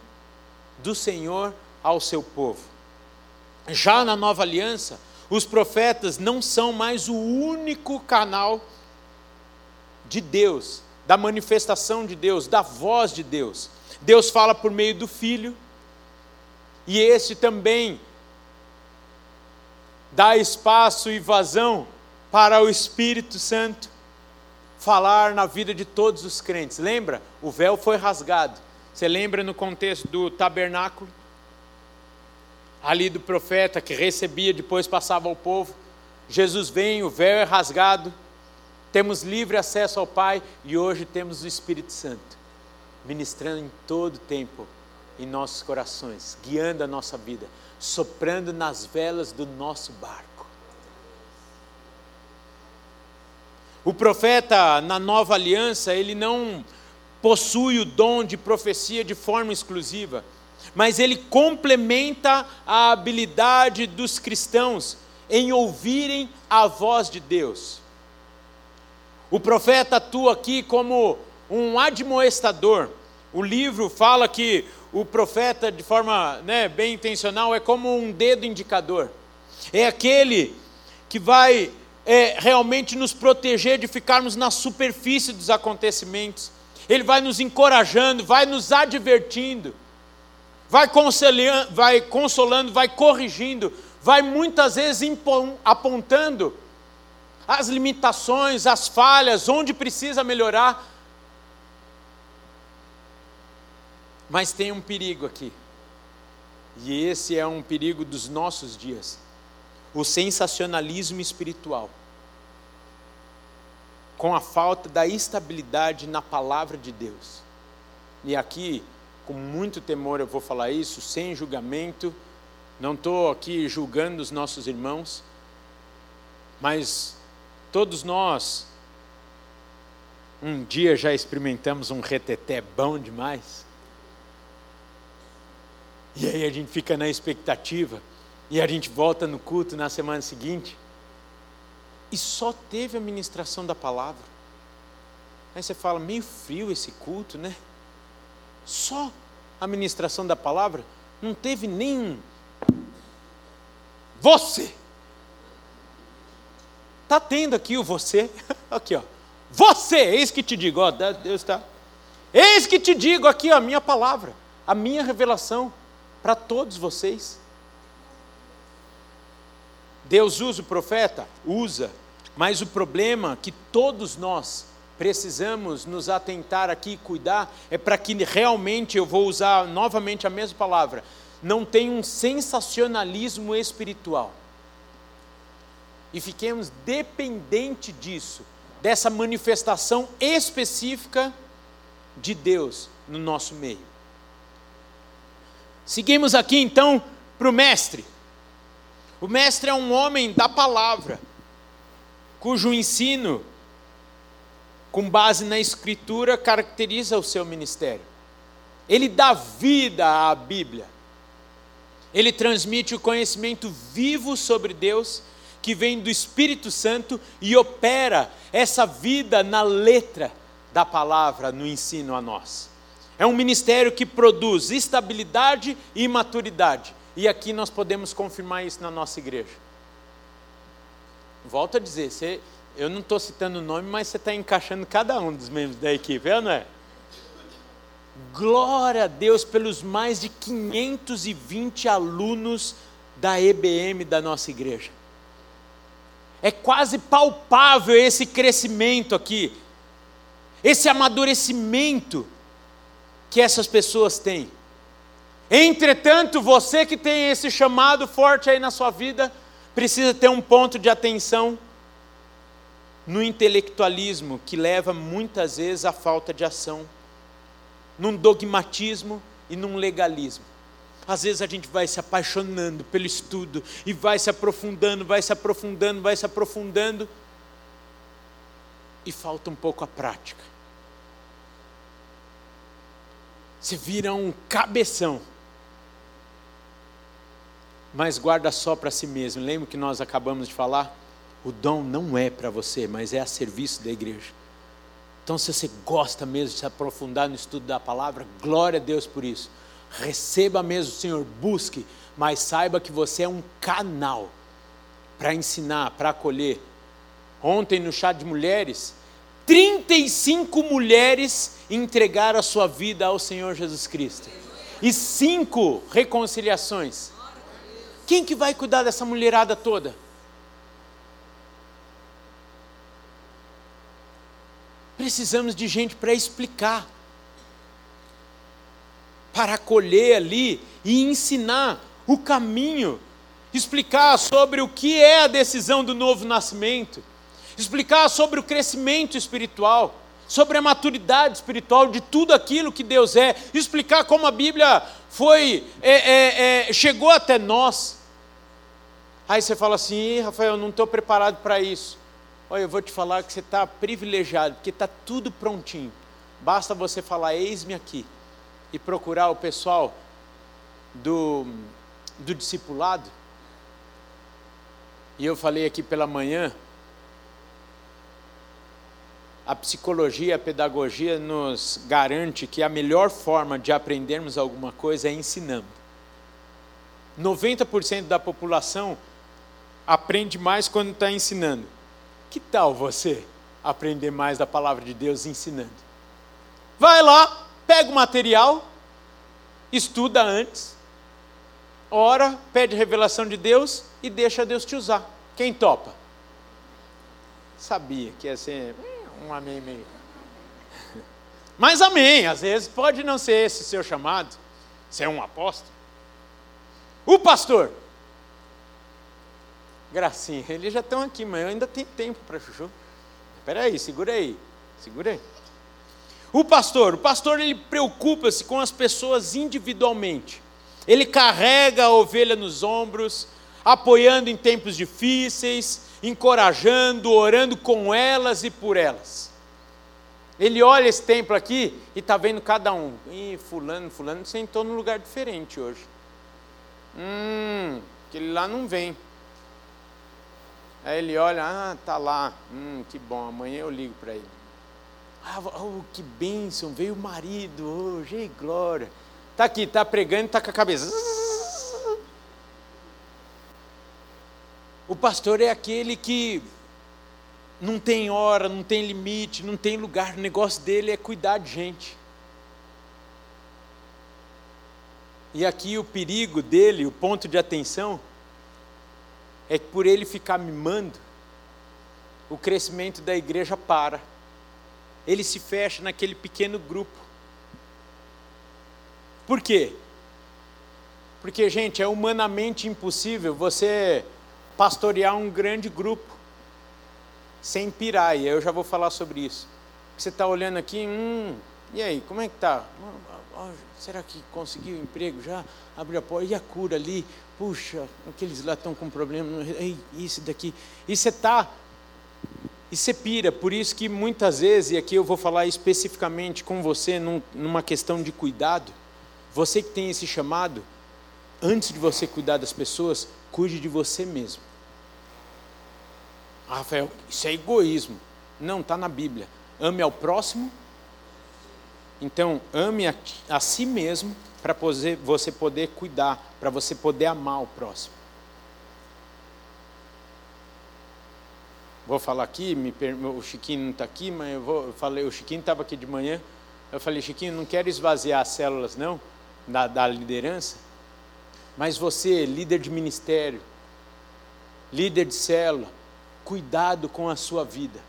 do Senhor ao seu povo. Já na nova aliança, os profetas não são mais o único canal de Deus da manifestação de Deus, da voz de Deus. Deus fala por meio do Filho, e esse também dá espaço e vazão para o Espírito Santo falar na vida de todos os crentes. Lembra? O véu foi rasgado. Você lembra no contexto do tabernáculo? Ali do profeta que recebia, depois passava ao povo. Jesus vem, o véu é rasgado, temos livre acesso ao Pai e hoje temos o Espírito Santo ministrando em todo o tempo em nossos corações, guiando a nossa vida, soprando nas velas do nosso barco. O profeta na nova aliança, ele não possui o dom de profecia de forma exclusiva, mas ele complementa a habilidade dos cristãos em ouvirem a voz de Deus. O profeta atua aqui como um admoestador. O livro fala que o profeta, de forma né, bem intencional, é como um dedo indicador. É aquele que vai é, realmente nos proteger de ficarmos na superfície dos acontecimentos. Ele vai nos encorajando, vai nos advertindo, vai, vai consolando, vai corrigindo, vai muitas vezes apontando as limitações, as falhas, onde precisa melhorar. Mas tem um perigo aqui. E esse é um perigo dos nossos dias. O sensacionalismo espiritual. Com a falta da estabilidade na palavra de Deus. E aqui, com muito temor, eu vou falar isso, sem julgamento. Não estou aqui julgando os nossos irmãos, mas todos nós, um dia já experimentamos um reteté bom demais. E aí a gente fica na expectativa, e a gente volta no culto na semana seguinte, e só teve a ministração da palavra. Aí você fala, meio frio esse culto, né? Só a ministração da palavra, não teve nem você. Está tendo aqui o você, aqui ó, você, eis que te digo, ó, Deus está, eis que te digo aqui a minha palavra, a minha revelação para todos vocês. Deus usa o profeta? Usa, mas o problema que todos nós precisamos nos atentar aqui e cuidar é para que realmente, eu vou usar novamente a mesma palavra, não tenha um sensacionalismo espiritual. E fiquemos dependentes disso, dessa manifestação específica de Deus no nosso meio. Seguimos aqui então para o mestre. O mestre é um homem da palavra, cujo ensino, com base na Escritura, caracteriza o seu ministério. Ele dá vida à Bíblia. Ele transmite o conhecimento vivo sobre Deus, que vem do Espírito Santo e opera essa vida na letra da palavra, no ensino a nós. É um ministério que produz estabilidade e maturidade. E aqui nós podemos confirmar isso na nossa igreja. Volto a dizer, você, eu não estou citando o nome, mas você está encaixando cada um dos membros da equipe, é não é? Glória a Deus pelos mais de 520 alunos da EBM da nossa igreja. É quase palpável esse crescimento aqui, esse amadurecimento que essas pessoas têm. Entretanto, você que tem esse chamado forte aí na sua vida, precisa ter um ponto de atenção no intelectualismo que leva muitas vezes à falta de ação, num dogmatismo e num legalismo. Às vezes a gente vai se apaixonando pelo estudo e vai se aprofundando, vai se aprofundando, vai se aprofundando e falta um pouco a prática. Você vira um cabeção. Mas guarda só para si mesmo. Lembra que nós acabamos de falar? O dom não é para você, mas é a serviço da igreja. Então, se você gosta mesmo de se aprofundar no estudo da palavra, glória a Deus por isso. Receba mesmo, Senhor, busque, mas saiba que você é um canal para ensinar, para acolher. Ontem no chá de mulheres, 35 mulheres entregaram a sua vida ao Senhor Jesus Cristo. E cinco reconciliações. Quem que vai cuidar dessa mulherada toda? Precisamos de gente para explicar, para acolher ali e ensinar o caminho, explicar sobre o que é a decisão do novo nascimento, explicar sobre o crescimento espiritual, sobre a maturidade espiritual de tudo aquilo que Deus é, explicar como a Bíblia foi, é, é, é, chegou até nós. Aí você fala assim, Rafael, eu não estou preparado para isso. Olha, eu vou te falar que você está privilegiado, porque está tudo prontinho. Basta você falar, eis-me aqui, e procurar o pessoal do, do discipulado. E eu falei aqui pela manhã, a psicologia, a pedagogia nos garante que a melhor forma de aprendermos alguma coisa é ensinando. 90% da população aprende mais quando está ensinando. Que tal você aprender mais da palavra de Deus ensinando? Vai lá, pega o material, estuda antes, ora, pede revelação de Deus e deixa Deus te usar. Quem topa? Sabia que ia ser um amém meio. Mas amém, às vezes pode não ser esse seu chamado, ser um apóstolo. O pastor, Gracinha, eles já estão aqui, mas eu ainda tenho tempo para chuchu. Espera aí, segura aí, segura aí. O pastor, o pastor ele preocupa-se com as pessoas individualmente. Ele carrega a ovelha nos ombros, apoiando em tempos difíceis, encorajando, orando com elas e por elas. Ele olha esse templo aqui e está vendo cada um. Ih, fulano, fulano sentou num lugar diferente hoje. Hum, aquele lá não vem. Aí ele olha, ah, tá lá, hum, que bom, amanhã eu ligo para ele. Ah, oh, que bênção, veio o marido hoje, glória. Tá aqui, tá pregando, tá com a cabeça. O pastor é aquele que não tem hora, não tem limite, não tem lugar, o negócio dele é cuidar de gente. E aqui o perigo dele, o ponto de atenção, é que por ele ficar mimando, o crescimento da igreja para. Ele se fecha naquele pequeno grupo. Por quê? Porque, gente, é humanamente impossível você pastorear um grande grupo sem pirar, e eu já vou falar sobre isso. Você está olhando aqui, hum, e aí, como é que tá? será que conseguiu emprego já? Abriu a porta, e a cura ali? puxa, aqueles lá estão com problema, isso daqui. E você está, e você pira, por isso que muitas vezes, e aqui eu vou falar especificamente com você, num, numa questão de cuidado, você que tem esse chamado, antes de você cuidar das pessoas, cuide de você mesmo. Rafael, isso é egoísmo. Não, está na Bíblia. Ame ao próximo. Então, ame a, a si mesmo para você poder cuidar, para você poder amar o próximo. Vou falar aqui, me, o Chiquinho não está aqui, mas eu, vou, eu falei, o Chiquinho estava aqui de manhã. Eu falei, Chiquinho, não quero esvaziar as células, não, da, da liderança, mas você, líder de ministério, líder de célula, cuidado com a sua vida.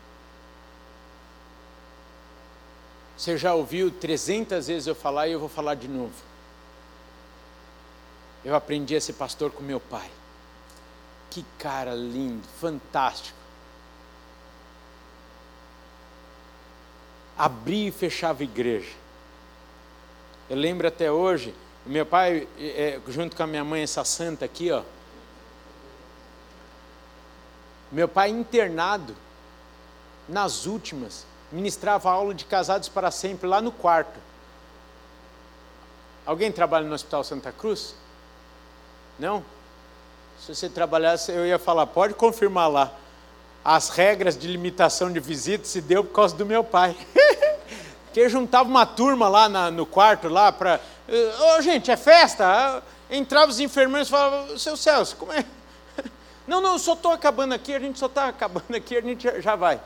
Você já ouviu 300 vezes eu falar e eu vou falar de novo. Eu aprendi a ser pastor com meu pai. Que cara lindo, fantástico. Abria e fechava igreja. Eu lembro até hoje, meu pai, é, junto com a minha mãe, essa santa aqui, ó. Meu pai internado, nas últimas, ministrava aula de casados para sempre lá no quarto. Alguém trabalha no Hospital Santa Cruz? Não? Se você trabalhasse, eu ia falar, pode confirmar lá. As regras de limitação de visita se deu por causa do meu pai. que juntava uma turma lá na, no quarto lá para. Ô oh, gente, é festa? Entrava os enfermeiros e falavam, seu Celso, como é? Não, não, eu só estou acabando aqui, a gente só está acabando aqui, a gente já, já vai.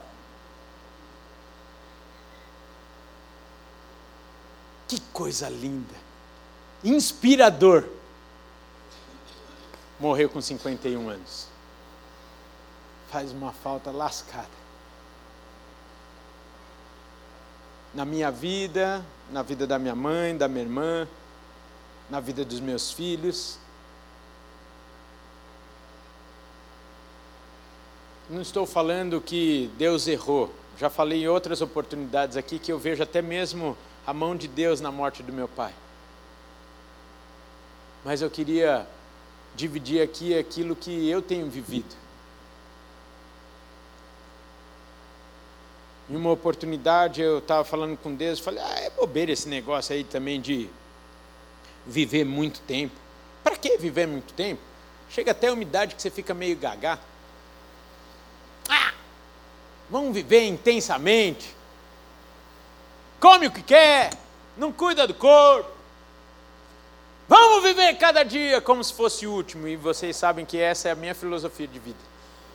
Que coisa linda! Inspirador! Morreu com 51 anos. Faz uma falta lascada. Na minha vida, na vida da minha mãe, da minha irmã, na vida dos meus filhos, Não estou falando que Deus errou. Já falei em outras oportunidades aqui que eu vejo até mesmo a mão de Deus na morte do meu pai. Mas eu queria dividir aqui aquilo que eu tenho vivido. Em uma oportunidade eu estava falando com Deus, falei, ah, é bobeira esse negócio aí também de viver muito tempo. Para que viver muito tempo? Chega até a umidade que você fica meio gagá. Vamos viver intensamente. Come o que quer, não cuida do corpo. Vamos viver cada dia como se fosse o último. E vocês sabem que essa é a minha filosofia de vida.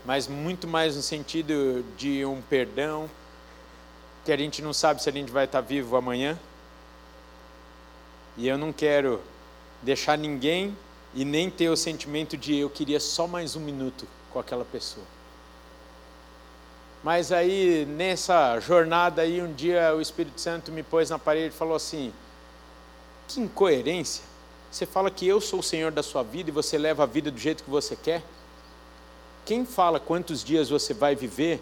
Mas muito mais no sentido de um perdão, que a gente não sabe se a gente vai estar vivo amanhã. E eu não quero deixar ninguém e nem ter o sentimento de eu queria só mais um minuto com aquela pessoa. Mas aí, nessa jornada aí, um dia o Espírito Santo me pôs na parede e falou assim: Que incoerência! Você fala que eu sou o Senhor da sua vida e você leva a vida do jeito que você quer? Quem fala quantos dias você vai viver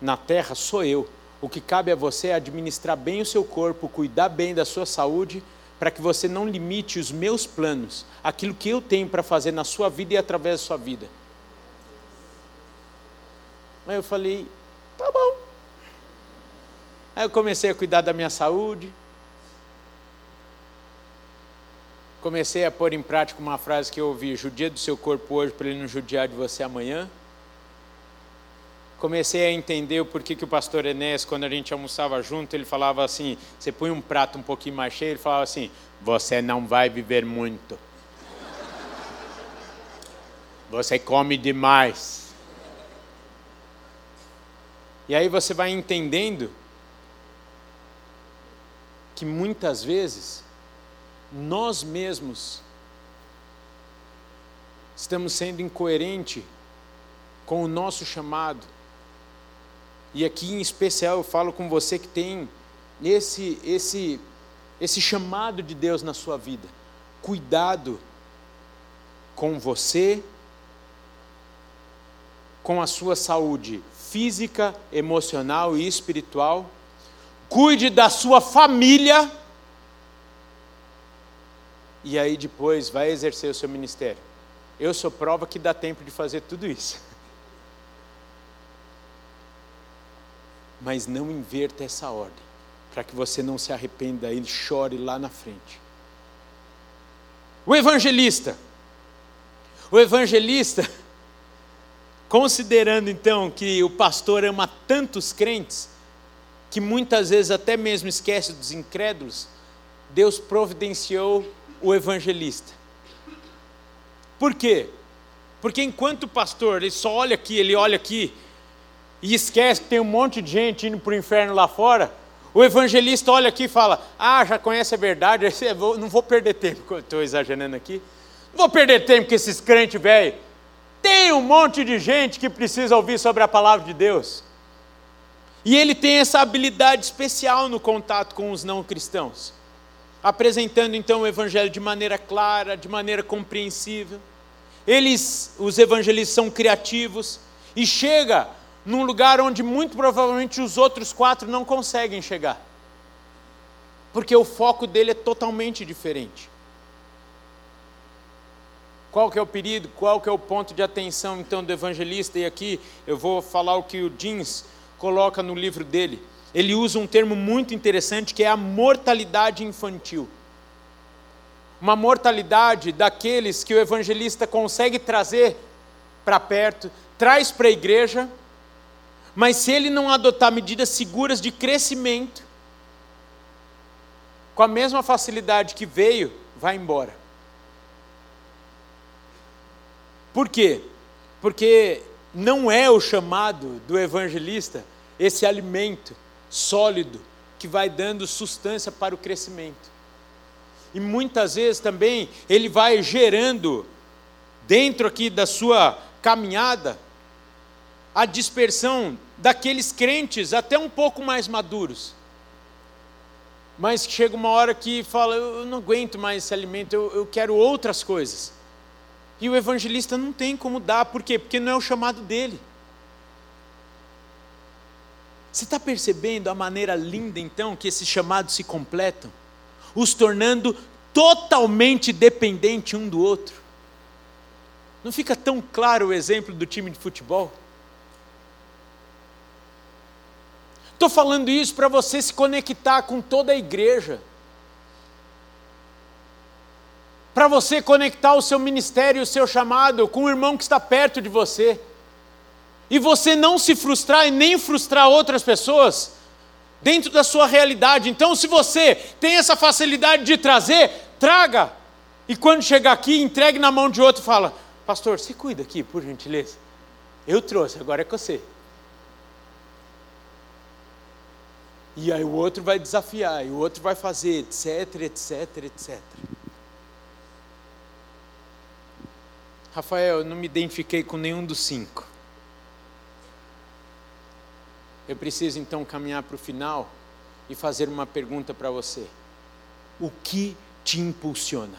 na terra sou eu. O que cabe a você é administrar bem o seu corpo, cuidar bem da sua saúde, para que você não limite os meus planos, aquilo que eu tenho para fazer na sua vida e através da sua vida. Aí eu falei, tá bom. Aí eu comecei a cuidar da minha saúde. Comecei a pôr em prática uma frase que eu ouvi: judia do seu corpo hoje para ele não judiar de você amanhã comecei a entender o porquê que o pastor Enéas, quando a gente almoçava junto, ele falava assim: você põe um prato um pouquinho mais cheio, ele falava assim: você não vai viver muito. Você come demais. E aí você vai entendendo que muitas vezes nós mesmos estamos sendo incoerente com o nosso chamado e aqui em especial eu falo com você que tem esse esse esse chamado de Deus na sua vida. Cuidado com você, com a sua saúde física, emocional e espiritual. Cuide da sua família. E aí depois vai exercer o seu ministério. Eu sou prova que dá tempo de fazer tudo isso. mas não inverta essa ordem, para que você não se arrependa e chore lá na frente. O evangelista. O evangelista, considerando então que o pastor ama tantos crentes, que muitas vezes até mesmo esquece dos incrédulos, Deus providenciou o evangelista. Por quê? Porque enquanto o pastor, ele só olha aqui, ele olha aqui, e esquece que tem um monte de gente indo para o inferno lá fora, o evangelista olha aqui e fala: Ah, já conhece a verdade, não vou perder tempo. Estou exagerando aqui. Não vou perder tempo com esses crentes velho. Tem um monte de gente que precisa ouvir sobre a palavra de Deus. E ele tem essa habilidade especial no contato com os não cristãos, apresentando então o evangelho de maneira clara, de maneira compreensível. Eles, os evangelistas, são criativos e chega num lugar onde muito provavelmente os outros quatro não conseguem chegar. Porque o foco dele é totalmente diferente. Qual que é o perigo? Qual que é o ponto de atenção então do evangelista? E aqui eu vou falar o que o Jeans coloca no livro dele. Ele usa um termo muito interessante que é a mortalidade infantil. Uma mortalidade daqueles que o evangelista consegue trazer para perto, traz para a igreja mas se ele não adotar medidas seguras de crescimento, com a mesma facilidade que veio, vai embora. Por quê? Porque não é o chamado do evangelista esse alimento sólido que vai dando sustância para o crescimento. e muitas vezes também ele vai gerando dentro aqui da sua caminhada a dispersão daqueles crentes até um pouco mais maduros. Mas chega uma hora que fala, eu não aguento mais esse alimento, eu, eu quero outras coisas. E o evangelista não tem como dar, por quê? Porque não é o chamado dele. Você está percebendo a maneira linda, então, que esses chamados se completam? Os tornando totalmente dependentes um do outro. Não fica tão claro o exemplo do time de futebol? Estou falando isso para você se conectar com toda a igreja. Para você conectar o seu ministério, o seu chamado com o irmão que está perto de você e você não se frustrar e nem frustrar outras pessoas dentro da sua realidade. Então, se você tem essa facilidade de trazer, traga. E quando chegar aqui, entregue na mão de outro e fala: Pastor, se cuida aqui, por gentileza. Eu trouxe, agora é com você. E aí o outro vai desafiar, e o outro vai fazer, etc, etc, etc. Rafael, eu não me identifiquei com nenhum dos cinco. Eu preciso então caminhar para o final e fazer uma pergunta para você: O que te impulsiona?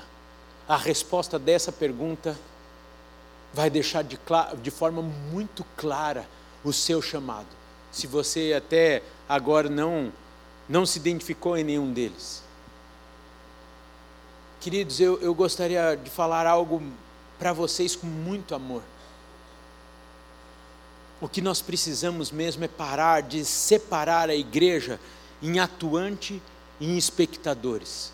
A resposta dessa pergunta vai deixar de, de forma muito clara o seu chamado. Se você até agora não, não se identificou em nenhum deles. Queridos, eu, eu gostaria de falar algo para vocês com muito amor. O que nós precisamos mesmo é parar de separar a igreja em atuante e em espectadores.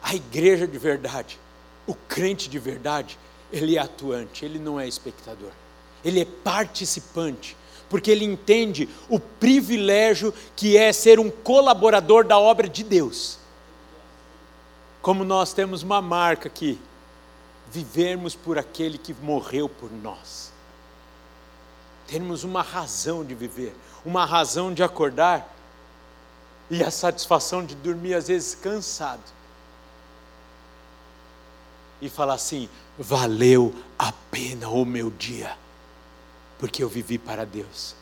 A igreja de verdade, o crente de verdade, ele é atuante, ele não é espectador. Ele é participante, porque ele entende o privilégio que é ser um colaborador da obra de Deus. Como nós temos uma marca aqui, vivermos por aquele que morreu por nós. Termos uma razão de viver, uma razão de acordar e a satisfação de dormir, às vezes cansado. E falar assim: valeu a pena o meu dia, porque eu vivi para Deus.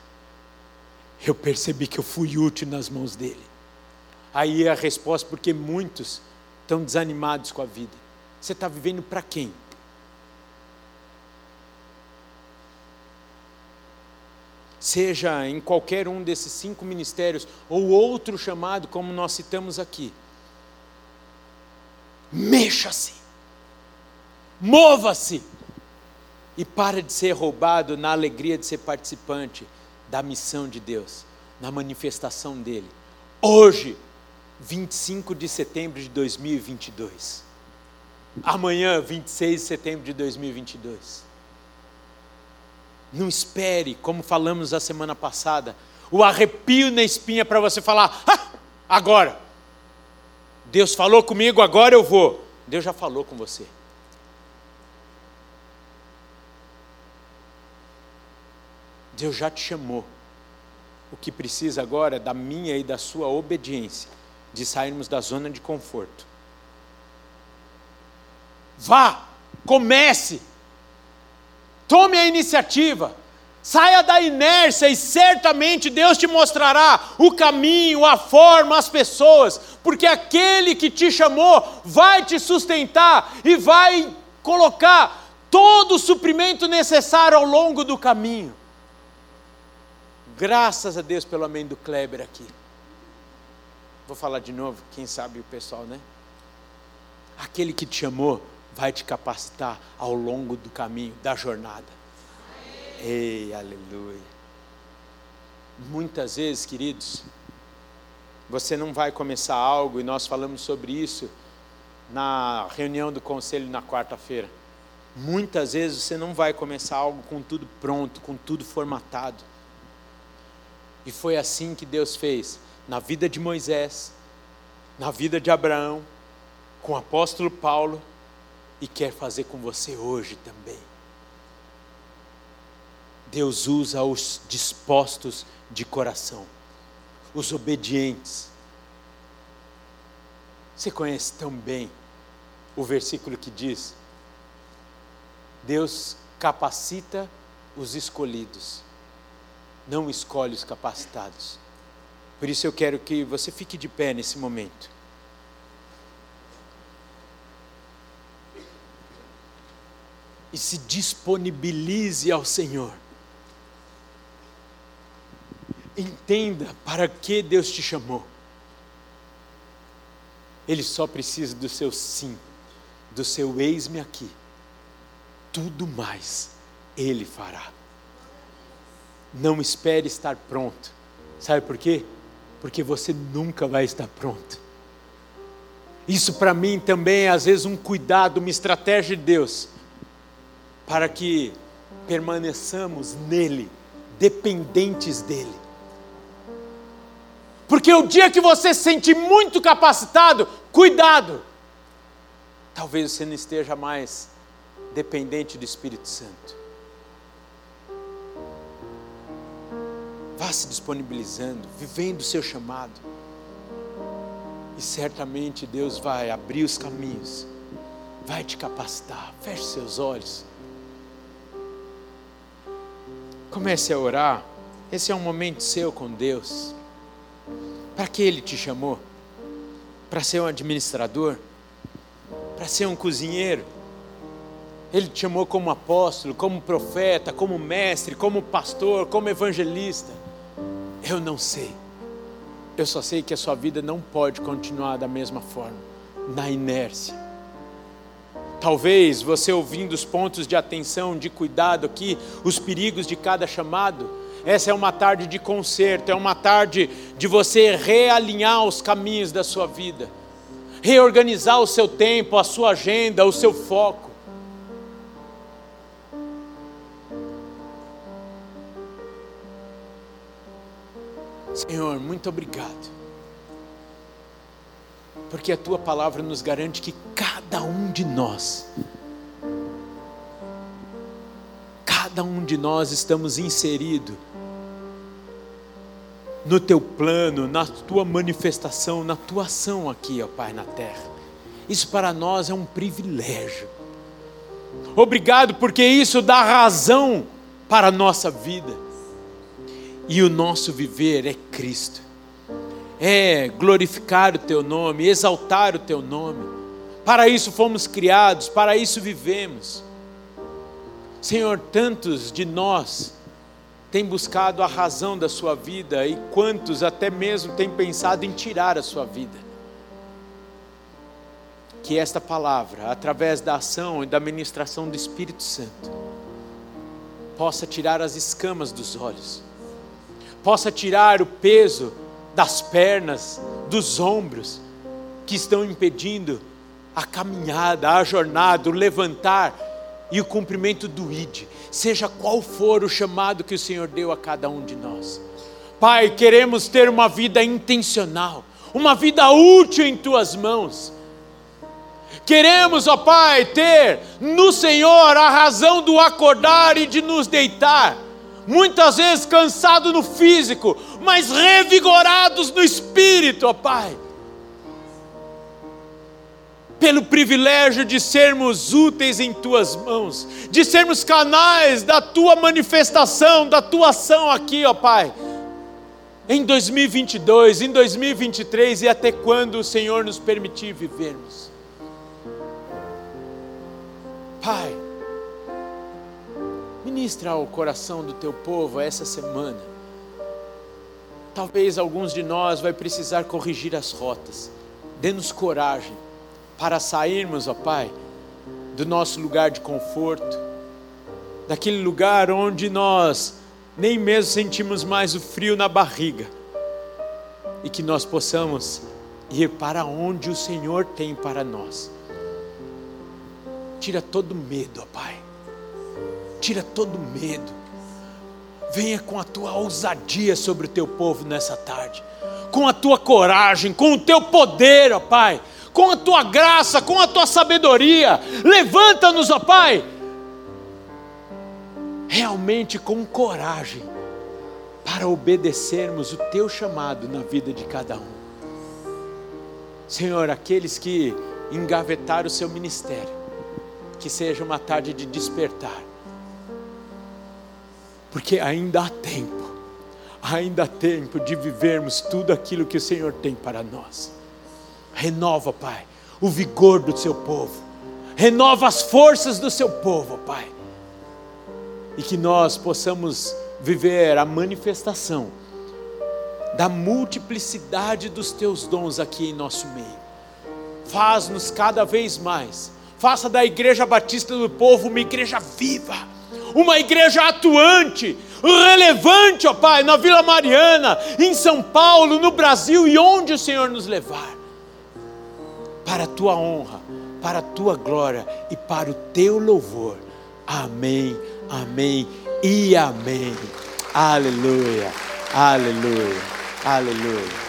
Eu percebi que eu fui útil nas mãos dele. Aí a resposta, porque muitos estão desanimados com a vida. Você está vivendo para quem? Seja em qualquer um desses cinco ministérios ou outro chamado, como nós citamos aqui. Mexa-se, mova-se e para de ser roubado na alegria de ser participante da missão de Deus, na manifestação dele. Hoje, 25 de setembro de 2022 amanhã, 26 de setembro de 2022. Não espere, como falamos a semana passada, o arrepio na espinha para você falar, ah, agora. Deus falou comigo, agora eu vou. Deus já falou com você. Deus já te chamou. O que precisa agora é da minha e da sua obediência, de sairmos da zona de conforto Vá, comece, tome a iniciativa, saia da inércia e certamente Deus te mostrará o caminho, a forma, as pessoas, porque aquele que te chamou vai te sustentar e vai colocar todo o suprimento necessário ao longo do caminho. Graças a Deus pelo amém do Kleber aqui. Vou falar de novo, quem sabe o pessoal, né? Aquele que te chamou vai te capacitar ao longo do caminho, da jornada. Ei, aleluia. Muitas vezes, queridos, você não vai começar algo, e nós falamos sobre isso na reunião do conselho na quarta-feira. Muitas vezes você não vai começar algo com tudo pronto, com tudo formatado. E foi assim que Deus fez na vida de Moisés, na vida de Abraão, com o apóstolo Paulo e quer fazer com você hoje também. Deus usa os dispostos de coração, os obedientes. Você conhece tão bem o versículo que diz: Deus capacita os escolhidos, não escolhe os capacitados. Por isso eu quero que você fique de pé nesse momento. E se disponibilize ao Senhor. Entenda para que Deus te chamou. Ele só precisa do seu sim, do seu eis-me aqui. Tudo mais Ele fará. Não espere estar pronto. Sabe por quê? Porque você nunca vai estar pronto. Isso para mim também é às vezes um cuidado, uma estratégia de Deus, para que permaneçamos nele, dependentes dele. Porque o dia que você se sente muito capacitado, cuidado. Talvez você não esteja mais dependente do Espírito Santo. Vá se disponibilizando, vivendo o seu chamado. E certamente Deus vai abrir os caminhos, vai te capacitar. Feche seus olhos. Comece a orar. Esse é um momento seu com Deus. Para que Ele te chamou? Para ser um administrador? Para ser um cozinheiro? Ele te chamou como apóstolo, como profeta, como mestre, como pastor, como evangelista? Eu não sei. Eu só sei que a sua vida não pode continuar da mesma forma, na inércia. Talvez você ouvindo os pontos de atenção, de cuidado aqui, os perigos de cada chamado, essa é uma tarde de conserto, é uma tarde de você realinhar os caminhos da sua vida, reorganizar o seu tempo, a sua agenda, o seu foco. Senhor, muito obrigado, porque a tua palavra nos garante que cada um de nós, cada um de nós estamos inseridos no teu plano, na tua manifestação, na tua ação aqui, ó Pai, na terra. Isso para nós é um privilégio. Obrigado porque isso dá razão para a nossa vida. E o nosso viver é Cristo. É glorificar o teu nome, exaltar o teu nome. Para isso fomos criados, para isso vivemos. Senhor, tantos de nós tem buscado a razão da sua vida e quantos até mesmo têm pensado em tirar a sua vida. Que esta palavra, através da ação e da ministração do Espírito Santo, possa tirar as escamas dos olhos, possa tirar o peso das pernas, dos ombros, que estão impedindo a caminhada, a jornada, o levantar e o cumprimento do ID, seja qual for o chamado que o Senhor deu a cada um de nós. Pai, queremos ter uma vida intencional, uma vida útil em tuas mãos. Queremos, ó Pai, ter no Senhor a razão do acordar e de nos deitar, muitas vezes cansados no físico, mas revigorados no espírito, ó Pai pelo privilégio de sermos úteis em tuas mãos, de sermos canais da tua manifestação, da tua ação aqui, ó Pai. Em 2022, em 2023 e até quando o Senhor nos permitir vivermos. Pai, ministra ao coração do teu povo essa semana. Talvez alguns de nós vai precisar corrigir as rotas. Dê-nos coragem para sairmos, ó Pai, do nosso lugar de conforto, daquele lugar onde nós nem mesmo sentimos mais o frio na barriga, e que nós possamos ir para onde o Senhor tem para nós. Tira todo medo, ó Pai, tira todo medo. Venha com a tua ousadia sobre o teu povo nessa tarde, com a tua coragem, com o teu poder, ó Pai com a tua graça, com a tua sabedoria. Levanta-nos, ó Pai, realmente com coragem, para obedecermos o teu chamado na vida de cada um. Senhor, aqueles que engavetaram o seu ministério, que seja uma tarde de despertar, porque ainda há tempo, ainda há tempo de vivermos tudo aquilo que o Senhor tem para nós. Renova, Pai, o vigor do seu povo, renova as forças do seu povo, Pai, e que nós possamos viver a manifestação da multiplicidade dos teus dons aqui em nosso meio. Faz-nos cada vez mais, faça da Igreja Batista do Povo uma igreja viva, uma igreja atuante, relevante, ó Pai, na Vila Mariana, em São Paulo, no Brasil e onde o Senhor nos levar, para a tua honra, para a tua glória e para o teu louvor. Amém, amém e amém. Aleluia, aleluia, aleluia.